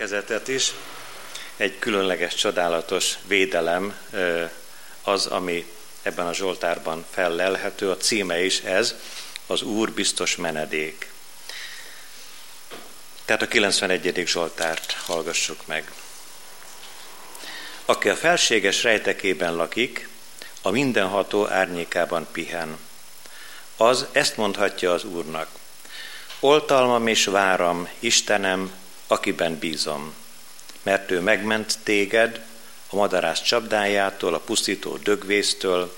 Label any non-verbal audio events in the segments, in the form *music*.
gyülekezetet is. Egy különleges, csodálatos védelem az, ami ebben a Zsoltárban fellelhető. A címe is ez, az Úr biztos menedék. Tehát a 91. Zsoltárt hallgassuk meg. Aki a felséges rejtekében lakik, a mindenható árnyékában pihen. Az ezt mondhatja az Úrnak. Oltalmam és váram, Istenem, akiben bízom. Mert ő megment téged a madarász csapdájától, a pusztító dögvésztől,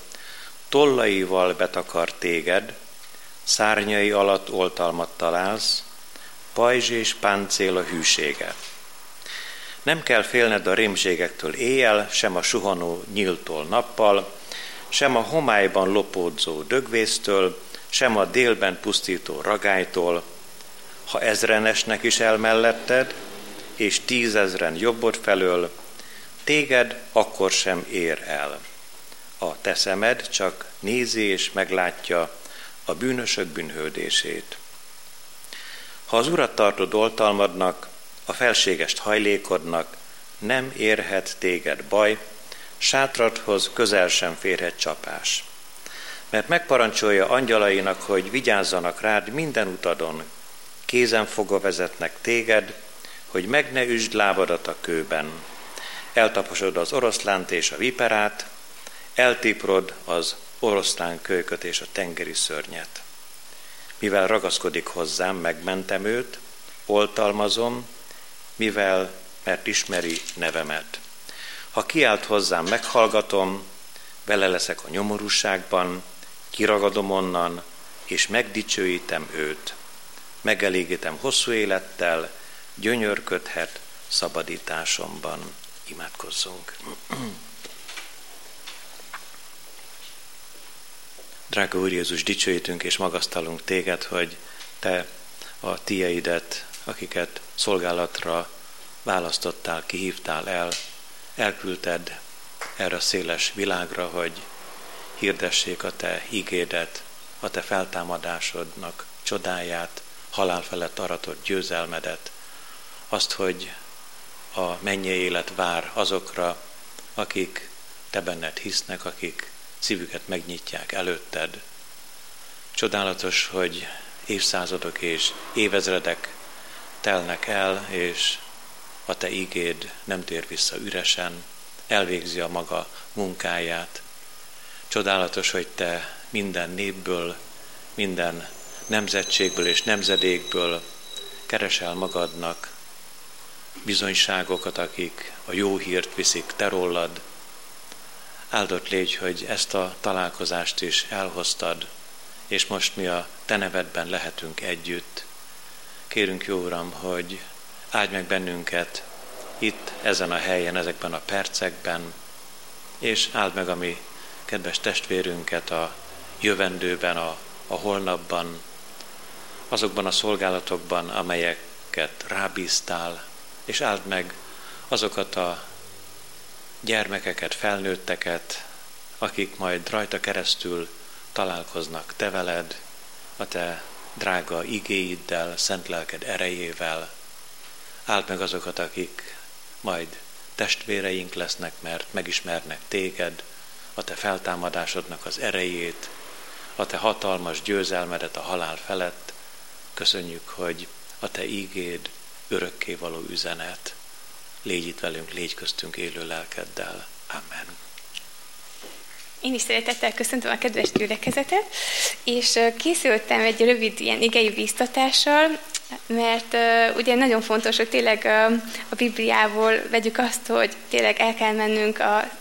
tollaival betakar téged, szárnyai alatt oltalmat találsz, pajzs és páncél a hűsége. Nem kell félned a rémségektől éjjel, sem a suhanó nyíltól nappal, sem a homályban lopódzó dögvésztől, sem a délben pusztító ragálytól, ha ezren esnek is el melletted, és tízezren jobbod felől, téged akkor sem ér el. A te szemed csak nézi és meglátja a bűnösök bűnhődését. Ha az urat tartod oltalmadnak, a felségest hajlékodnak, nem érhet téged baj, sátradhoz közel sem férhet csapás. Mert megparancsolja angyalainak, hogy vigyázzanak rád minden utadon, kézen fogva vezetnek téged, hogy meg ne üsd lábadat a kőben. Eltaposod az oroszlánt és a viperát, eltiprod az oroszlán kölyköt és a tengeri szörnyet. Mivel ragaszkodik hozzám, megmentem őt, oltalmazom, mivel, mert ismeri nevemet. Ha kiált hozzám, meghallgatom, vele leszek a nyomorúságban, kiragadom onnan, és megdicsőítem őt. Megelégítem hosszú élettel, gyönyörködhet szabadításomban. Imádkozzunk. *clears throat* Drága Úr Jézus, dicsőítünk és magasztalunk téged, hogy te a tieidet, akiket szolgálatra választottál, kihívtál el, elküldted erre a széles világra, hogy hirdessék a te igédet, a te feltámadásodnak csodáját, halál felett aratott győzelmedet, azt, hogy a mennyei élet vár azokra, akik te benned hisznek, akik szívüket megnyitják előtted. Csodálatos, hogy évszázadok és évezredek telnek el, és a te ígéd nem tér vissza üresen, elvégzi a maga munkáját. Csodálatos, hogy te minden népből, minden nemzetségből és nemzedékből keresel magadnak bizonyságokat, akik a jó hírt viszik te rólad. Áldott légy, hogy ezt a találkozást is elhoztad, és most mi a te nevedben lehetünk együtt. Kérünk, jó Uram, hogy áldj meg bennünket itt, ezen a helyen, ezekben a percekben, és áld meg a mi kedves testvérünket a jövendőben, a, a holnapban, azokban a szolgálatokban, amelyeket rábíztál, és áld meg azokat a gyermekeket, felnőtteket, akik majd rajta keresztül találkoznak te veled, a te drága igéiddel, szent lelked erejével. Áld meg azokat, akik majd testvéreink lesznek, mert megismernek téged, a te feltámadásodnak az erejét, a te hatalmas győzelmedet a halál felett. Köszönjük, hogy a te ígéd örökké való üzenet. Légy itt velünk, légy köztünk élő lelkeddel. Amen. Én is szeretettel köszöntöm a kedves gyülekezetet, és készültem egy rövid ilyen igei bíztatással, mert uh, ugye nagyon fontos, hogy tényleg uh, a Bibliából vegyük azt, hogy tényleg el kell mennünk a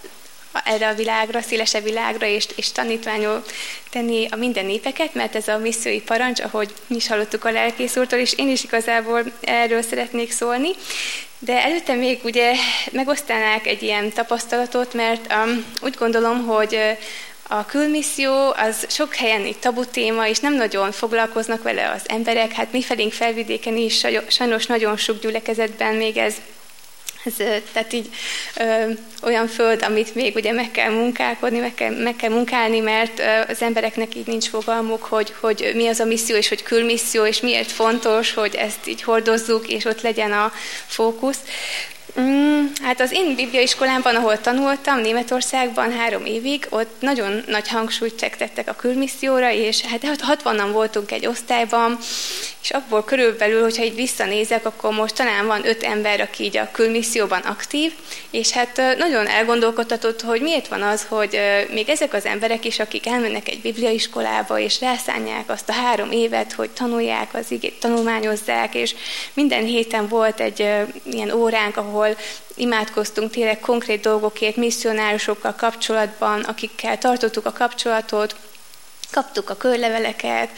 erre a világra, szélesebb világra, és, és tanítványul tenni a minden népeket, mert ez a missziói parancs, ahogy mi is hallottuk a lelkész úrtól, és én is igazából erről szeretnék szólni. De előtte még ugye megosztanák egy ilyen tapasztalatot, mert um, úgy gondolom, hogy a külmisszió az sok helyen egy tabu téma, és nem nagyon foglalkoznak vele az emberek. Hát mi felénk felvidéken is sajnos nagyon sok gyülekezetben még ez Ez, tehát így ö, olyan föld, amit még ugye meg kell munkálkodni, meg kell, meg kell munkálni, mert ö, az embereknek így nincs fogalmuk, hogy, hogy mi az a misszió, és hogy külmisszió, és miért fontos, hogy ezt így hordozzuk, és ott legyen a fókusz. Mm, hát az én bibliaiskolában, ahol tanultam, Németországban három évig, ott nagyon nagy hangsúlyt fektettek a külmisszióra, és hát 60-an voltunk egy osztályban, és abból körülbelül, hogyha így visszanézek, akkor most talán van öt ember, aki így a külmisszióban aktív, és hát nagyon elgondolkodtatott, hogy miért van az, hogy még ezek az emberek is, akik elmennek egy bibliaiskolába, és rászánják azt a három évet, hogy tanulják az igét, tanulmányozzák, és minden héten volt egy ilyen óránk, ahol imádkoztunk tényleg konkrét dolgokért, misszionárusokkal kapcsolatban, akikkel tartottuk a kapcsolatot, Kaptuk a körleveleket,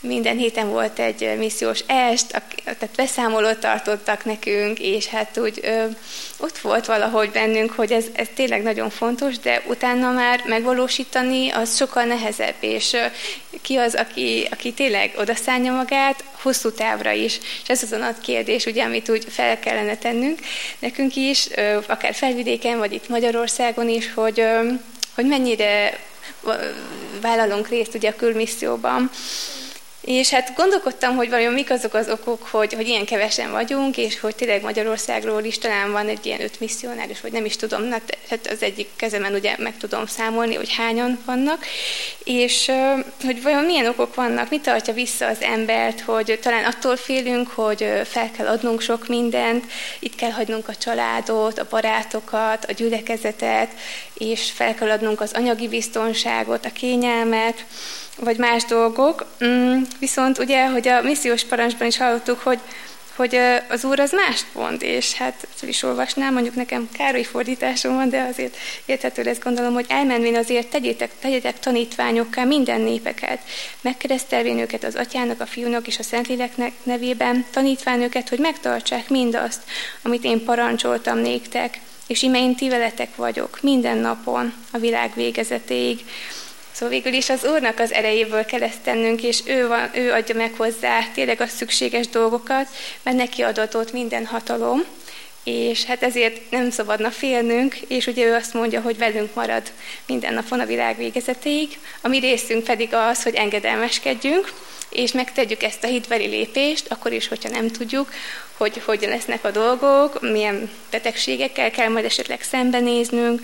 minden héten volt egy missziós est, tehát beszámolót tartottak nekünk, és hát úgy ö, ott volt valahogy bennünk, hogy ez, ez tényleg nagyon fontos, de utána már megvalósítani az sokkal nehezebb, és ö, ki az, aki, aki tényleg odaszánja magát, hosszú távra is. És ez az a nagy kérdés, ugye, amit úgy fel kellene tennünk nekünk is, ö, akár felvidéken, vagy itt Magyarországon is, hogy, ö, hogy mennyire vállalunk részt ugye a külmisszióban. És hát gondolkodtam, hogy vajon mik azok az okok, hogy, hogy ilyen kevesen vagyunk, és hogy tényleg Magyarországról is talán van egy ilyen öt misszionáris, vagy nem is tudom, hát, hát az egyik kezemen ugye meg tudom számolni, hogy hányan vannak, és hogy vajon milyen okok vannak, mi tartja vissza az embert, hogy talán attól félünk, hogy fel kell adnunk sok mindent, itt kell hagynunk a családot, a barátokat, a gyülekezetet, és fel kell adnunk az anyagi biztonságot, a kényelmet, vagy más dolgok. Mm, viszont ugye, hogy a missziós parancsban is hallottuk, hogy, hogy az Úr az mást mond, és hát fel is olvasnám, mondjuk nekem Károly fordításom van, de azért érthető lesz gondolom, hogy elmenvén azért tegyétek, tegyétek tanítványokká minden népeket, megkeresztelvén őket az atyának, a fiúnak és a Szentléleknek nevében, tanítván őket, hogy megtartsák mindazt, amit én parancsoltam néktek, és ime én ti veletek vagyok minden napon a világ végezetéig. Szóval végül is az Úrnak az erejéből kell ezt tennünk, és ő, van, ő adja meg hozzá tényleg a szükséges dolgokat, mert neki adatott minden hatalom, és hát ezért nem szabadna félnünk, és ugye ő azt mondja, hogy velünk marad minden napon a világ végezetéig. A mi részünk pedig az, hogy engedelmeskedjünk, és megtegyük ezt a hitveli lépést, akkor is, hogyha nem tudjuk, hogy hogyan lesznek a dolgok, milyen betegségekkel kell majd esetleg szembenéznünk,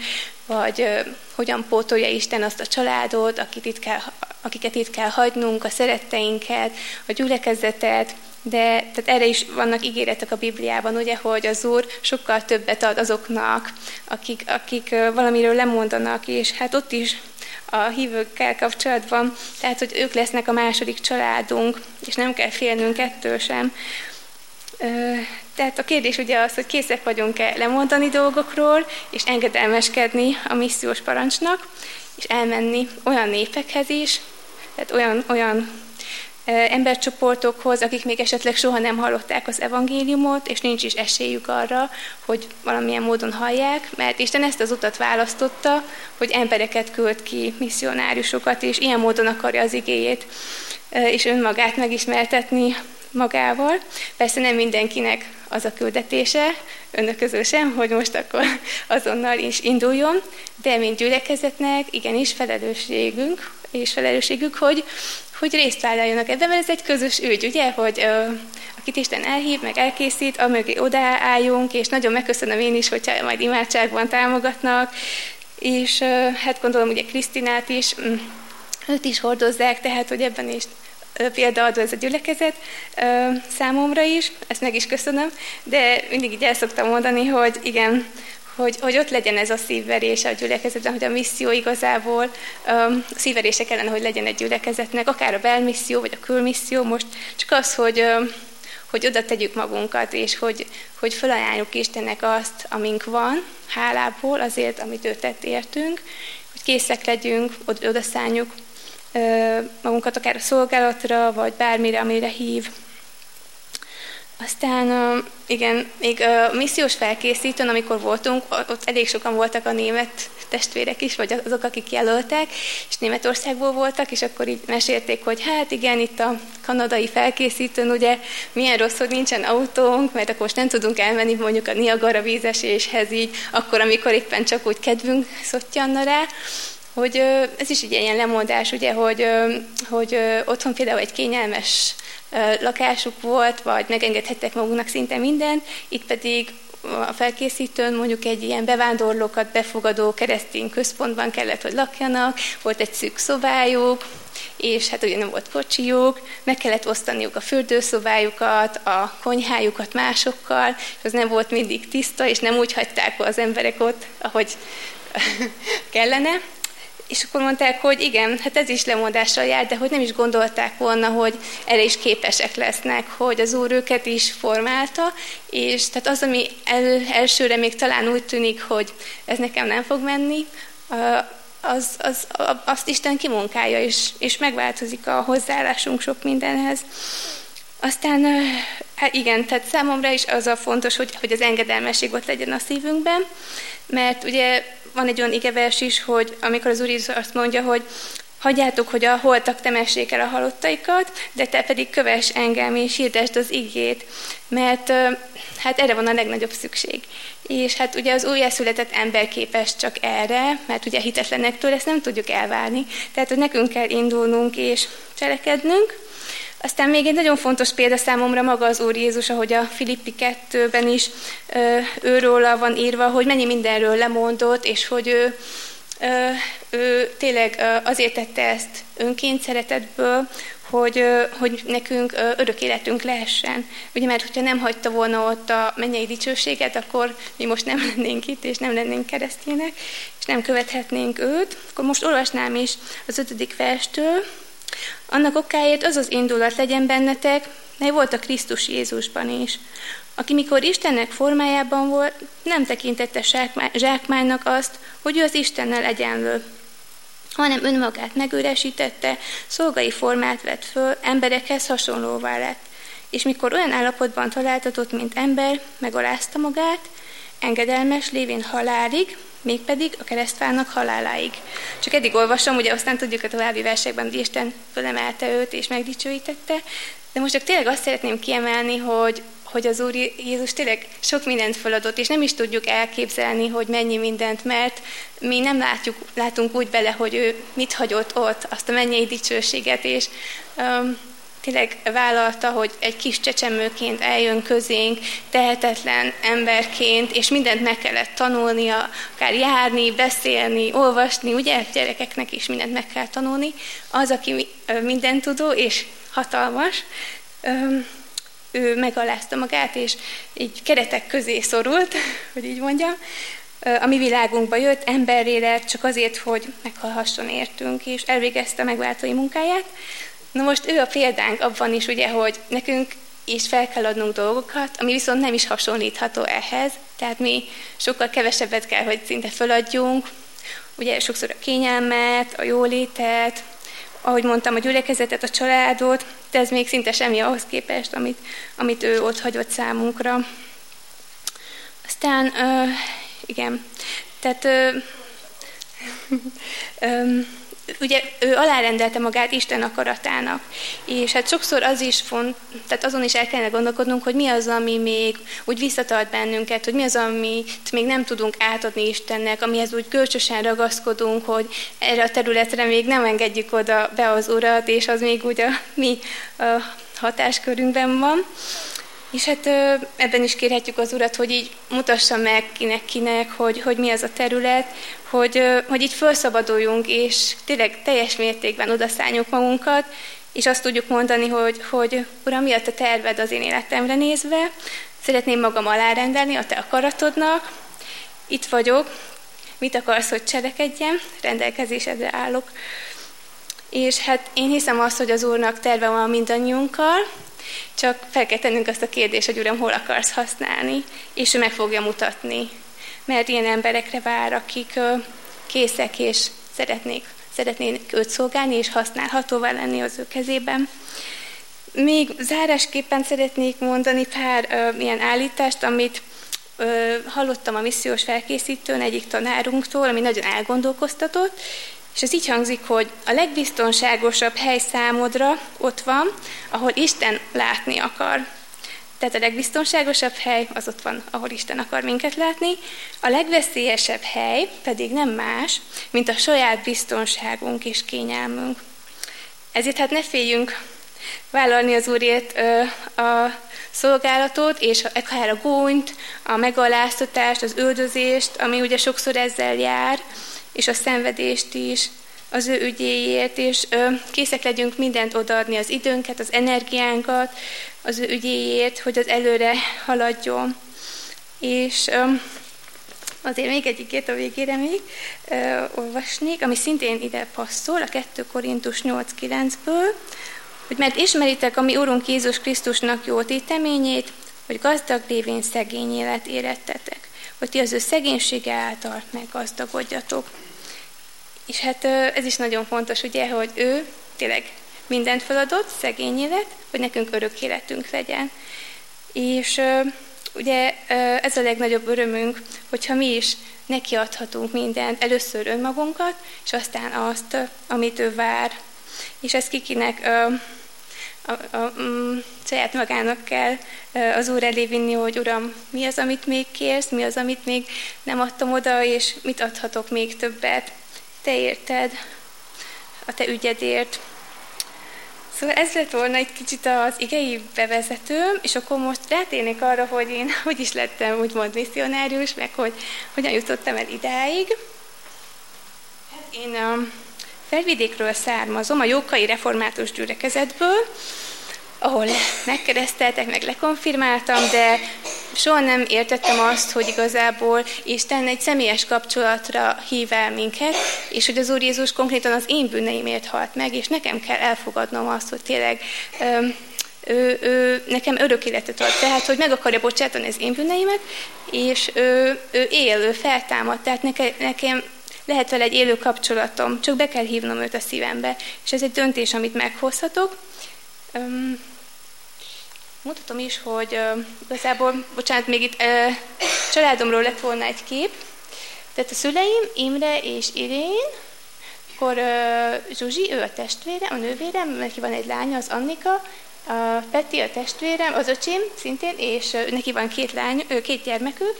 vagy uh, hogyan pótolja Isten azt a családot, akit itt kell, akiket itt kell hagynunk, a szeretteinket, a gyülekezetet, de tehát erre is vannak ígéretek a Bibliában, ugye, hogy az Úr sokkal többet ad azoknak, akik, akik valamiről lemondanak, és hát ott is a hívőkkel kapcsolatban, tehát, hogy ők lesznek a második családunk, és nem kell félnünk ettől sem. Tehát a kérdés ugye az, hogy készek vagyunk-e lemondani dolgokról, és engedelmeskedni a missziós parancsnak, és elmenni olyan népekhez is, tehát olyan, olyan embercsoportokhoz, akik még esetleg soha nem hallották az evangéliumot, és nincs is esélyük arra, hogy valamilyen módon hallják, mert Isten ezt az utat választotta, hogy embereket költ ki, misszionáriusokat, és ilyen módon akarja az igéjét és önmagát megismertetni magával. Persze nem mindenkinek az a küldetése, önök sem, hogy most akkor azonnal is induljon, de mint gyülekezetnek igenis felelősségünk, és felelősségük, hogy hogy részt vállaljanak ebben, mert ez egy közös ügy, ugye, hogy ö, akit Isten elhív, meg elkészít, amögé odaálljunk, és nagyon megköszönöm én is, hogyha majd imádságban támogatnak, és ö, hát gondolom ugye Krisztinát is, mm, őt is hordozzák, tehát hogy ebben is példaadó ez a gyülekezet számomra is, ezt meg is köszönöm, de mindig így el szoktam mondani, hogy igen, hogy, hogy ott legyen ez a szívverés a gyülekezetben, hogy a misszió igazából um, szívverése kellene, hogy legyen egy gyülekezetnek, akár a belmisszió, vagy a külmisszió, most csak az, hogy, um, hogy oda tegyük magunkat, és hogy, hogy felajánljuk Istennek azt, amink van, hálából, azért, amit ő tett értünk, hogy készek legyünk, oda szálljuk magunkat akár a szolgálatra, vagy bármire, amire hív. Aztán igen, még a missziós felkészítőn, amikor voltunk, ott elég sokan voltak a német testvérek is, vagy azok, akik jelöltek, és Németországból voltak, és akkor így mesélték, hogy hát igen, itt a kanadai felkészítőn ugye milyen rossz, hogy nincsen autónk, mert akkor most nem tudunk elmenni mondjuk a Niagara vízeséshez így, akkor, amikor éppen csak úgy kedvünk szottyanna rá, hogy ez is egy ilyen lemondás, ugye, hogy, hogy otthon például egy kényelmes lakásuk volt, vagy megengedhettek magunknak szinte mindent, itt pedig a felkészítőn mondjuk egy ilyen bevándorlókat befogadó keresztény központban kellett, hogy lakjanak, volt egy szűk szobájuk, és hát ugye nem volt kocsijuk, meg kellett osztaniuk a fürdőszobájukat, a konyhájukat másokkal, és az nem volt mindig tiszta, és nem úgy hagyták az emberek ott, ahogy *laughs* kellene. És akkor mondták, hogy igen, hát ez is lemondással jár, de hogy nem is gondolták volna, hogy erre is képesek lesznek, hogy az Úr őket is formálta, és tehát az, ami el, elsőre még talán úgy tűnik, hogy ez nekem nem fog menni, az, az, azt Isten kimunkálja, és, és megváltozik a hozzáállásunk sok mindenhez. Aztán, hát igen, tehát számomra is az a fontos, hogy, hogy az engedelmesség ott legyen a szívünkben, mert ugye van egy olyan igevers is, hogy amikor az Úr Jézus azt mondja, hogy hagyjátok, hogy a holtak temessék el a halottaikat, de te pedig kövess engem, és hirdesd az igét, mert hát erre van a legnagyobb szükség. És hát ugye az újjászületett ember képes csak erre, mert ugye hitetlenektől ezt nem tudjuk elvárni. Tehát, hogy nekünk kell indulnunk és cselekednünk, aztán még egy nagyon fontos példa számomra maga az Úr Jézus, ahogy a Filippi 2-ben is őróla van írva, hogy mennyi mindenről lemondott, és hogy ő, ő tényleg azért tette ezt önként szeretetből, hogy, hogy nekünk örök életünk lehessen. Ugye, mert hogyha nem hagyta volna ott a mennyei dicsőséget, akkor mi most nem lennénk itt, és nem lennénk keresztjének, és nem követhetnénk őt. Akkor most olvasnám is az ötödik verstől, annak okáért az az indulat legyen bennetek, mely volt a Krisztus Jézusban is, aki mikor Istennek formájában volt, nem tekintette zsákmánynak azt, hogy ő az Istennel egyenlő, hanem önmagát megüresítette, szolgai formát vett föl, emberekhez hasonlóvá lett. És mikor olyan állapotban találtatott, mint ember, megalázta magát, engedelmes lévén halálig, mégpedig a keresztfának haláláig. Csak eddig olvasom, ugye aztán tudjuk a további versekben, hogy Isten fölemelte őt és megdicsőítette, de most csak tényleg azt szeretném kiemelni, hogy, hogy az Úr Jézus tényleg sok mindent feladott, és nem is tudjuk elképzelni, hogy mennyi mindent, mert mi nem látjuk, látunk úgy bele, hogy ő mit hagyott ott, azt a mennyei dicsőséget, és um, tényleg vállalta, hogy egy kis csecsemőként eljön közénk, tehetetlen emberként, és mindent meg kellett tanulnia, akár járni, beszélni, olvasni, ugye gyerekeknek is mindent meg kell tanulni. Az, aki mindent tudó és hatalmas, ő megalázta magát, és így keretek közé szorult, *laughs* hogy így mondjam, a mi világunkba jött, emberré lett, csak azért, hogy meghalhasson értünk, és elvégezte megváltói munkáját. Na most ő a példánk abban is, ugye, hogy nekünk is fel kell adnunk dolgokat, ami viszont nem is hasonlítható ehhez, tehát mi sokkal kevesebbet kell, hogy szinte feladjunk, ugye sokszor a kényelmet, a jólétet, ahogy mondtam, a gyülekezetet, a családot, de ez még szinte semmi ahhoz képest, amit, amit ő ott hagyott számunkra. Aztán, uh, igen, tehát uh, *laughs* um, ugye ő alárendelte magát Isten akaratának, és hát sokszor az is font, tehát azon is el kellene gondolkodnunk, hogy mi az, ami még úgy visszatart bennünket, hogy mi az, amit még nem tudunk átadni Istennek, amihez úgy kölcsösen ragaszkodunk, hogy erre a területre még nem engedjük oda be az Urat, és az még úgy a mi a hatáskörünkben van. És hát ebben is kérhetjük az Urat, hogy így mutassa meg kinek-kinek, hogy, hogy mi az a terület, hogy, hogy így felszabaduljunk, és tényleg teljes mértékben odaszálljuk magunkat, és azt tudjuk mondani, hogy, hogy Uram, mi a te terved az én életemre nézve, szeretném magam alárendelni a te akaratodnak, itt vagyok, mit akarsz, hogy cselekedjem, rendelkezésedre állok. És hát én hiszem azt, hogy az Úrnak terve van mindannyiunkkal, csak fel kell tennünk azt a kérdést, hogy Uram, hol akarsz használni, és ő meg fogja mutatni. Mert ilyen emberekre vár, akik készek és szeretnék, szeretnék őt szolgálni, és használhatóvá lenni az ő kezében. még zárásképpen szeretnék mondani pár ö, ilyen állítást, amit ö, hallottam a missziós felkészítőn egyik tanárunktól, ami nagyon elgondolkoztatott, és ez így hangzik, hogy a legbiztonságosabb hely számodra ott van, ahol Isten látni akar. Tehát a legbiztonságosabb hely az ott van, ahol Isten akar minket látni. A legveszélyesebb hely pedig nem más, mint a saját biztonságunk és kényelmünk. Ezért hát ne féljünk vállalni az Úrért a szolgálatot, és akár a gúnyt, a megaláztatást, az üldözést, ami ugye sokszor ezzel jár, és a szenvedést is az ő ügyéért, és készek legyünk mindent odaadni, az időnket, az energiánkat az ő ügyéért, hogy az előre haladjon. És azért még egyikét a végére még olvasnék, ami szintén ide passzol, a 2 Korintus 8.9-ből, hogy mert ismeritek a mi Urunk Jézus Krisztusnak jó téteményét, hogy gazdag lévén szegény élet érettetek, hogy ti az ő szegénysége által meggazdagodjatok. És hát ez is nagyon fontos, ugye, hogy ő tényleg mindent feladott, szegény élet, hogy nekünk örök életünk legyen. És ugye ez a legnagyobb örömünk, hogyha mi is nekiadhatunk mindent, először önmagunkat, és aztán azt, amit ő vár. És ez kikinek a, a, a, mm, saját magának kell az Úr elé vinni, hogy Uram, mi az, amit még kérsz, mi az, amit még nem adtam oda, és mit adhatok még többet. Te érted, a te ügyedért. Szóval ez lett volna egy kicsit az igei bevezető, és akkor most rátérnék arra, hogy én *laughs* hogy is lettem úgymond misszionárius, meg hogy hogyan jutottam el idáig. Hát én um, Felvidékről származom, a Jókai Református Gyülekezetből, ahol megkereszteltek, meg lekonfirmáltam, de soha nem értettem azt, hogy igazából Isten egy személyes kapcsolatra hív el minket, és hogy az Úr Jézus konkrétan az én bűneimért halt meg, és nekem kell elfogadnom azt, hogy tényleg ő, ő nekem örök életet ad. Tehát, hogy meg akarja bocsátani az én bűneimet, és ő, ő él, ő feltámad. Tehát neke, nekem lehet vele egy élő kapcsolatom, csak be kell hívnom őt a szívembe. És ez egy döntés, amit meghozhatok. Mutatom is, hogy uh, igazából, bocsánat, még itt családomról lett volna egy kép. Tehát a szüleim, Imre és Irén, akkor uh, Zsuzsi, ő a testvére, a nővérem, neki van egy lánya, az Annika, a Peti a testvérem, az öcsém szintén, és neki van két lány, két gyermekük,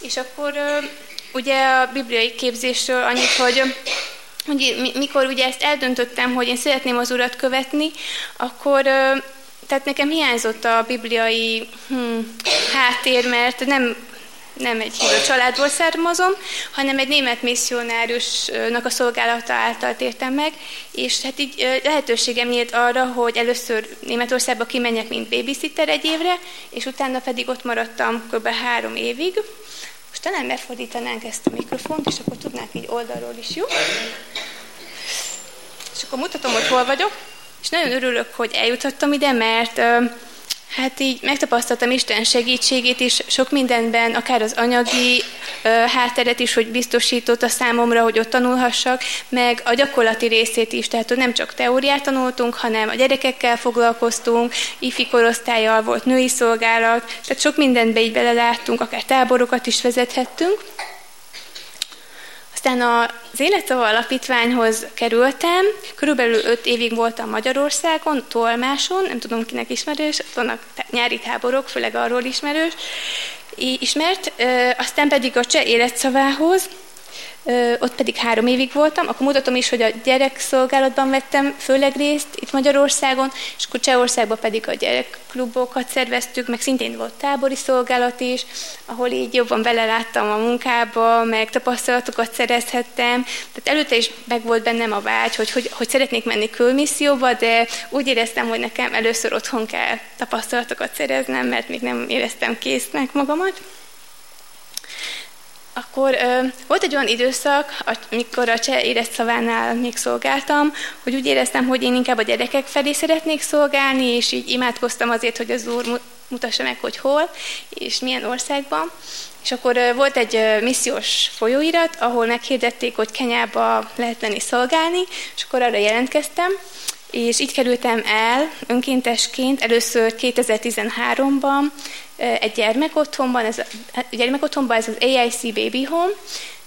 és akkor ugye a bibliai képzésről annyit, hogy hogy mikor ugye ezt eldöntöttem, hogy én szeretném az urat követni, akkor tehát nekem hiányzott a bibliai hm, háttér, mert nem nem egy hívő családból származom, hanem egy német misszionáriusnak a szolgálata által tértem meg, és hát így lehetőségem nyílt arra, hogy először Németországba kimenjek, mint babysitter egy évre, és utána pedig ott maradtam kb. három évig, talán befordítanánk ezt a mikrofont, és akkor tudnánk így oldalról is, jó? És akkor mutatom, hogy hol vagyok, és nagyon örülök, hogy eljutottam ide, mert Hát így megtapasztaltam Isten segítségét is. Sok mindenben, akár az anyagi ö, hátteret is, hogy biztosított a számomra, hogy ott tanulhassak, meg a gyakorlati részét is, tehát hogy nem csak teóriát tanultunk, hanem a gyerekekkel foglalkoztunk, ifi korosztályjal volt női szolgálat, tehát sok mindenbe így beleláttunk, akár táborokat is vezethettünk. Aztán az Életszava Alapítványhoz kerültem, körülbelül öt évig voltam Magyarországon, tolmáson, nem tudom kinek ismerős, ott vannak nyári táborok, főleg arról ismerős, ismert, aztán pedig a cseh életszavához, ott pedig három évig voltam, akkor mutatom is, hogy a gyerekszolgálatban vettem főleg részt itt Magyarországon, és akkor Csehországban pedig a gyerekklubokat szerveztük, meg szintén volt tábori szolgálat is, ahol így jobban beleláttam a munkába, meg tapasztalatokat szerezhettem. Tehát előtte is meg volt bennem a vágy, hogy, hogy, hogy szeretnék menni külmisszióba, de úgy éreztem, hogy nekem először otthon kell tapasztalatokat szereznem, mert még nem éreztem késznek magamat akkor ö, volt egy olyan időszak, amikor a cseh érezszavánál még szolgáltam, hogy úgy éreztem, hogy én inkább a gyerekek felé szeretnék szolgálni, és így imádkoztam azért, hogy az Úr mutassa meg, hogy hol, és milyen országban. És akkor ö, volt egy ö, missziós folyóirat, ahol meghirdették, hogy Kenyába lehet lenni szolgálni, és akkor arra jelentkeztem, és így kerültem el önkéntesként először 2013-ban egy gyermekotthonban, ez a, gyermekotthonban ez az AIC Baby Home,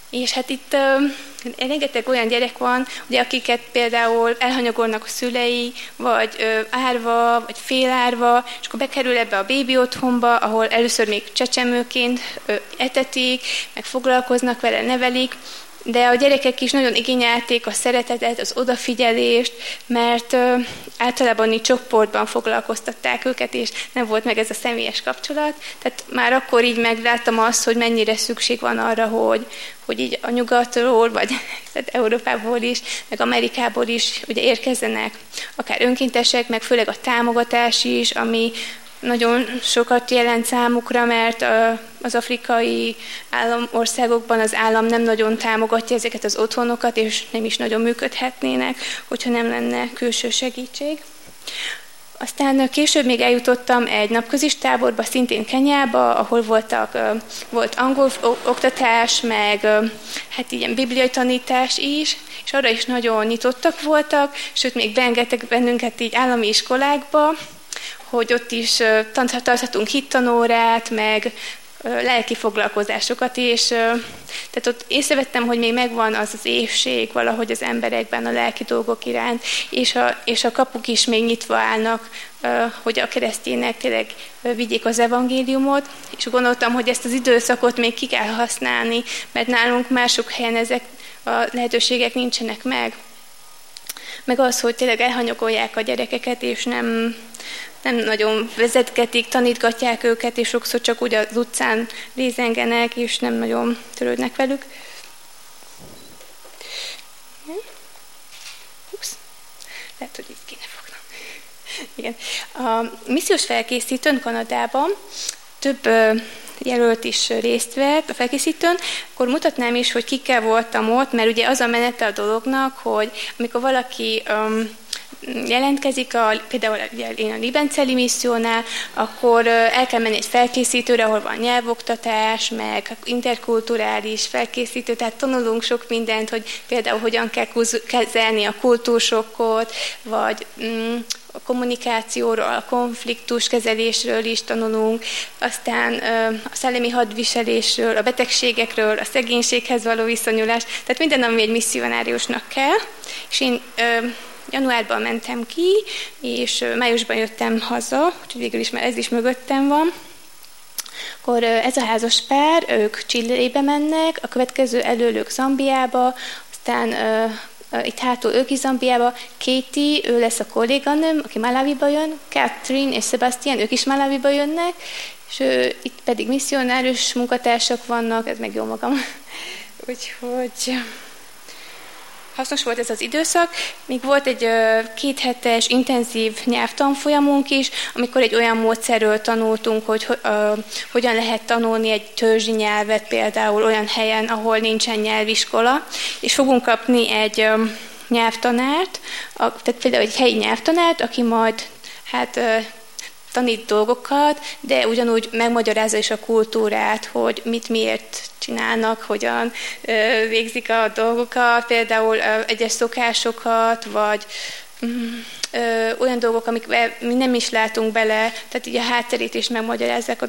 és hát itt uh, rengeteg olyan gyerek van, ugye, akiket például elhanyagolnak a szülei, vagy uh, árva, vagy félárva, és akkor bekerül ebbe a bébi otthonba, ahol először még csecsemőként uh, etetik, meg foglalkoznak vele, nevelik, de a gyerekek is nagyon igényelték a szeretetet, az odafigyelést, mert ö, általában így csoportban foglalkoztatták őket, és nem volt meg ez a személyes kapcsolat. Tehát már akkor így megláttam azt, hogy mennyire szükség van arra, hogy, hogy így a nyugatról, vagy *laughs* tehát Európából is, meg Amerikából is ugye érkezzenek akár önkéntesek, meg főleg a támogatás is, ami nagyon sokat jelent számukra, mert az afrikai államországokban az állam nem nagyon támogatja ezeket az otthonokat, és nem is nagyon működhetnének, hogyha nem lenne külső segítség. Aztán később még eljutottam egy napközis táborba, szintén Kenyába, ahol voltak, volt angol oktatás, meg hát ilyen bibliai tanítás is, és arra is nagyon nyitottak voltak, sőt még beengedtek bennünket így állami iskolákba, hogy ott is tarthatunk hittanórát, meg lelki foglalkozásokat, és tehát ott észrevettem, hogy még megvan az az évség valahogy az emberekben a lelki dolgok iránt, és a, és a kapuk is még nyitva állnak, hogy a keresztények tényleg vigyék az evangéliumot, és gondoltam, hogy ezt az időszakot még ki kell használni, mert nálunk mások helyen ezek a lehetőségek nincsenek meg. Meg az, hogy tényleg elhanyagolják a gyerekeket, és nem, nem nagyon vezetgetik, tanítgatják őket, és sokszor csak úgy az utcán lézengenek, és nem nagyon törődnek velük. Ups. Lehet, hogy itt kéne fognom. Igen. A missziós felkészítőn Kanadában több jelölt is részt vett a felkészítőn, akkor mutatnám is, hogy kikkel voltam ott, mert ugye az a menete a dolognak, hogy amikor valaki um, jelentkezik, a, például én a Libenceli missziónál, akkor el kell menni egy felkészítőre, ahol van nyelvoktatás, meg interkulturális felkészítő, tehát tanulunk sok mindent, hogy például hogyan kell kezelni a kultúrsokkot, vagy mm, a kommunikációról, a konfliktus kezelésről is tanulunk, aztán a szellemi hadviselésről, a betegségekről, a szegénységhez való viszonyulás, tehát minden, ami egy misszionáriusnak kell. És én januárban mentem ki, és májusban jöttem haza, úgyhogy végül is már ez is mögöttem van. Akkor ez a házas pár, ők Csillébe mennek, a következő előlők Zambiába, aztán itt hátul ők is Zambiába, Katie, ő lesz a kolléganőm, aki Malawiba jön, Catherine és Sebastian, ők is Malawiba jönnek, és ő, itt pedig misszionárius munkatársak vannak, ez meg jó magam. *laughs* Úgyhogy hasznos volt ez az időszak. Még volt egy kéthetes intenzív nyelvtanfolyamunk is, amikor egy olyan módszerről tanultunk, hogy hogyan lehet tanulni egy törzsi nyelvet például olyan helyen, ahol nincsen nyelviskola, és fogunk kapni egy nyelvtanárt, tehát például egy helyi nyelvtanárt, aki majd hát tanít dolgokat, de ugyanúgy megmagyarázza is a kultúrát, hogy mit miért csinálnak, hogyan végzik a dolgokat, például egyes szokásokat, vagy mm, ö, olyan dolgok, amikbe mi nem is látunk bele, tehát így a hátterét is megmagyarázzák a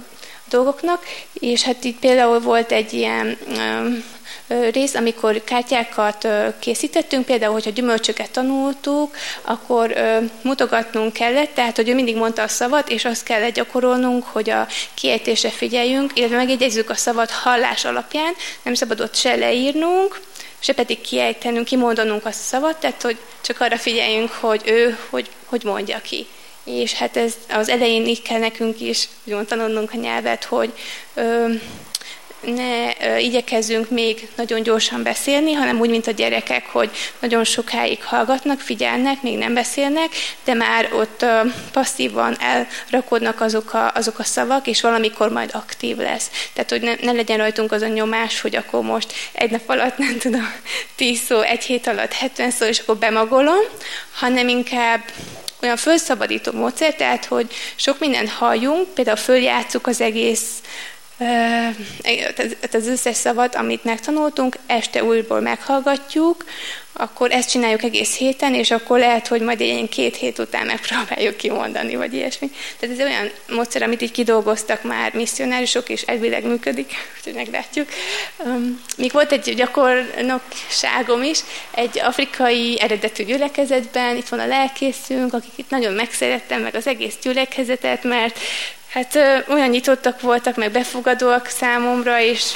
dolgoknak, és hát itt például volt egy ilyen rész, amikor kártyákat készítettünk, például, hogyha gyümölcsöket tanultuk, akkor mutogatnunk kellett, tehát, hogy ő mindig mondta a szavat, és azt kellett gyakorolnunk, hogy a kiejtésre figyeljünk, illetve megjegyezzük a szavat hallás alapján, nem szabadott se leírnunk, se pedig kiejtenünk, kimondanunk azt a szavat, tehát, hogy csak arra figyeljünk, hogy ő hogy, hogy mondja ki. És hát ez az elején így kell nekünk is úgy tanulnunk a nyelvet, hogy ö, ne igyekezzünk még nagyon gyorsan beszélni, hanem úgy, mint a gyerekek, hogy nagyon sokáig hallgatnak, figyelnek, még nem beszélnek, de már ott passzívan elrakodnak azok a, azok a szavak, és valamikor majd aktív lesz. Tehát, hogy ne, ne legyen rajtunk az a nyomás, hogy akkor most egy nap alatt, nem tudom, tíz szó, egy hét alatt 70 szó, és akkor bemagolom, hanem inkább olyan felszabadító módszer, tehát, hogy sok mindent halljunk, például följátszuk az egész az összes szavat, amit megtanultunk, este újból meghallgatjuk, akkor ezt csináljuk egész héten, és akkor lehet, hogy majd ilyen két hét után megpróbáljuk kimondani, vagy ilyesmi. Tehát ez olyan módszer, amit így kidolgoztak már misszionárisok, és elvileg működik, *laughs* úgyhogy meglátjuk. Még volt egy gyakornokságom is, egy afrikai eredetű gyülekezetben, itt van a lelkészünk, akik itt nagyon megszerettem, meg az egész gyülekezetet, mert hát olyan nyitottak voltak, meg befogadóak számomra, és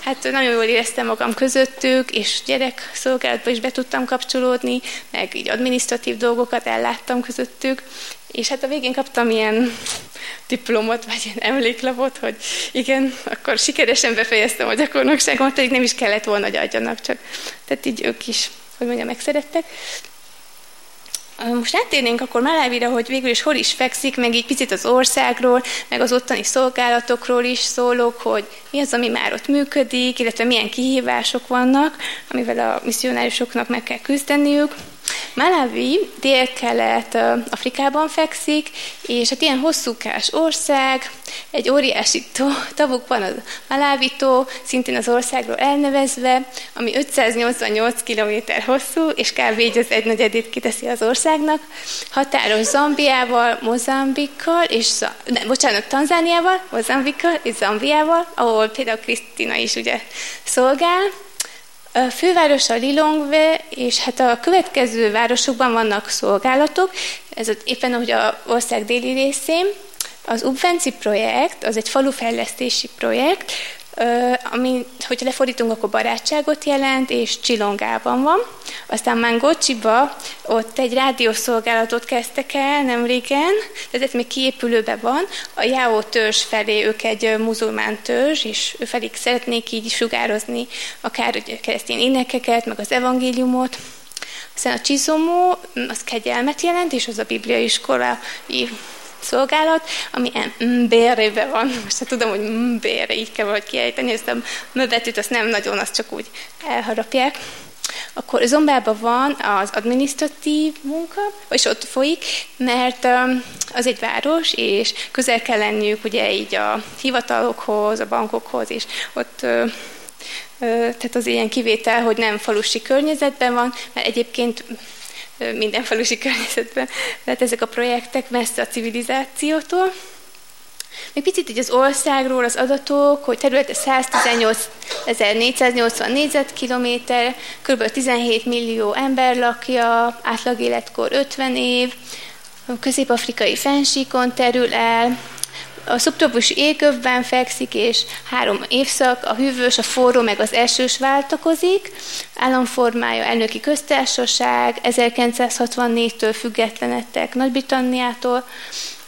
hát nagyon jól éreztem magam közöttük, és gyerek szolgálatba is be tudtam kapcsolódni, meg így adminisztratív dolgokat elláttam közöttük, és hát a végén kaptam ilyen diplomot, vagy ilyen emléklapot, hogy igen, akkor sikeresen befejeztem a gyakornokságomat, pedig nem is kellett volna, hogy adjanak, csak tehát így ők is, hogy mondjam, megszerettek. Most áttérnénk akkor Malávira, hogy végül is hol is fekszik, meg egy picit az országról, meg az ottani szolgálatokról is szólok, hogy mi az, ami már ott működik, illetve milyen kihívások vannak, amivel a misszionárisoknak meg kell küzdeniük. Malawi dél-kelet Afrikában fekszik, és hát ilyen hosszúkás ország, egy óriási tó, tavuk van az Malawi tó, szintén az országról elnevezve, ami 588 km hosszú, és kb. így az egynegyedét kiteszi az országnak. Határos Zambiával, Mozambikkal, és, ne, bocsánat, Tanzániával, Mozambikkal és Zambiával, ahol például Krisztina is ugye szolgál, a fővárosa Lilongve, és hát a következő városokban vannak szolgálatok, ez éppen ahogy a ország déli részén. Az Ubvenci projekt, az egy falufejlesztési projekt, ami, hogyha lefordítunk, akkor barátságot jelent, és Csilongában van. Aztán Mangocsiba ott egy rádiószolgálatot kezdtek el nem régen, tehát ez még kiépülőben van. A Jao törzs felé ők egy muzulmán törzs, és ő felé szeretnék így sugározni akár keresztény énekeket, meg az evangéliumot. Aztán a Csizomó, az kegyelmet jelent, és az a bibliai iskolai szolgálat, ami mbérében van. Most hát tudom, hogy mbére, így kell valahogy kiejteni, ezt a möbetűt, azt nem nagyon, azt csak úgy elharapják. Akkor Zombában van az adminisztratív munka, és ott folyik, mert az egy város, és közel kell lenniük ugye így a hivatalokhoz, a bankokhoz, és ott tehát az ilyen kivétel, hogy nem falusi környezetben van, mert egyébként minden falusi környezetben. Tehát ezek a projektek messze a civilizációtól. Még picit így az országról az adatok, hogy területe 118.480 négyzetkilométer, kb. 17 millió ember lakja, átlag életkor 50 év, közép-afrikai fensíkon terül el, a szubtrópusi égövben fekszik, és három évszak, a hűvös, a forró, meg az esős váltakozik. Államformája elnöki köztársaság, 1964-től függetlenedtek Nagy-Britanniától,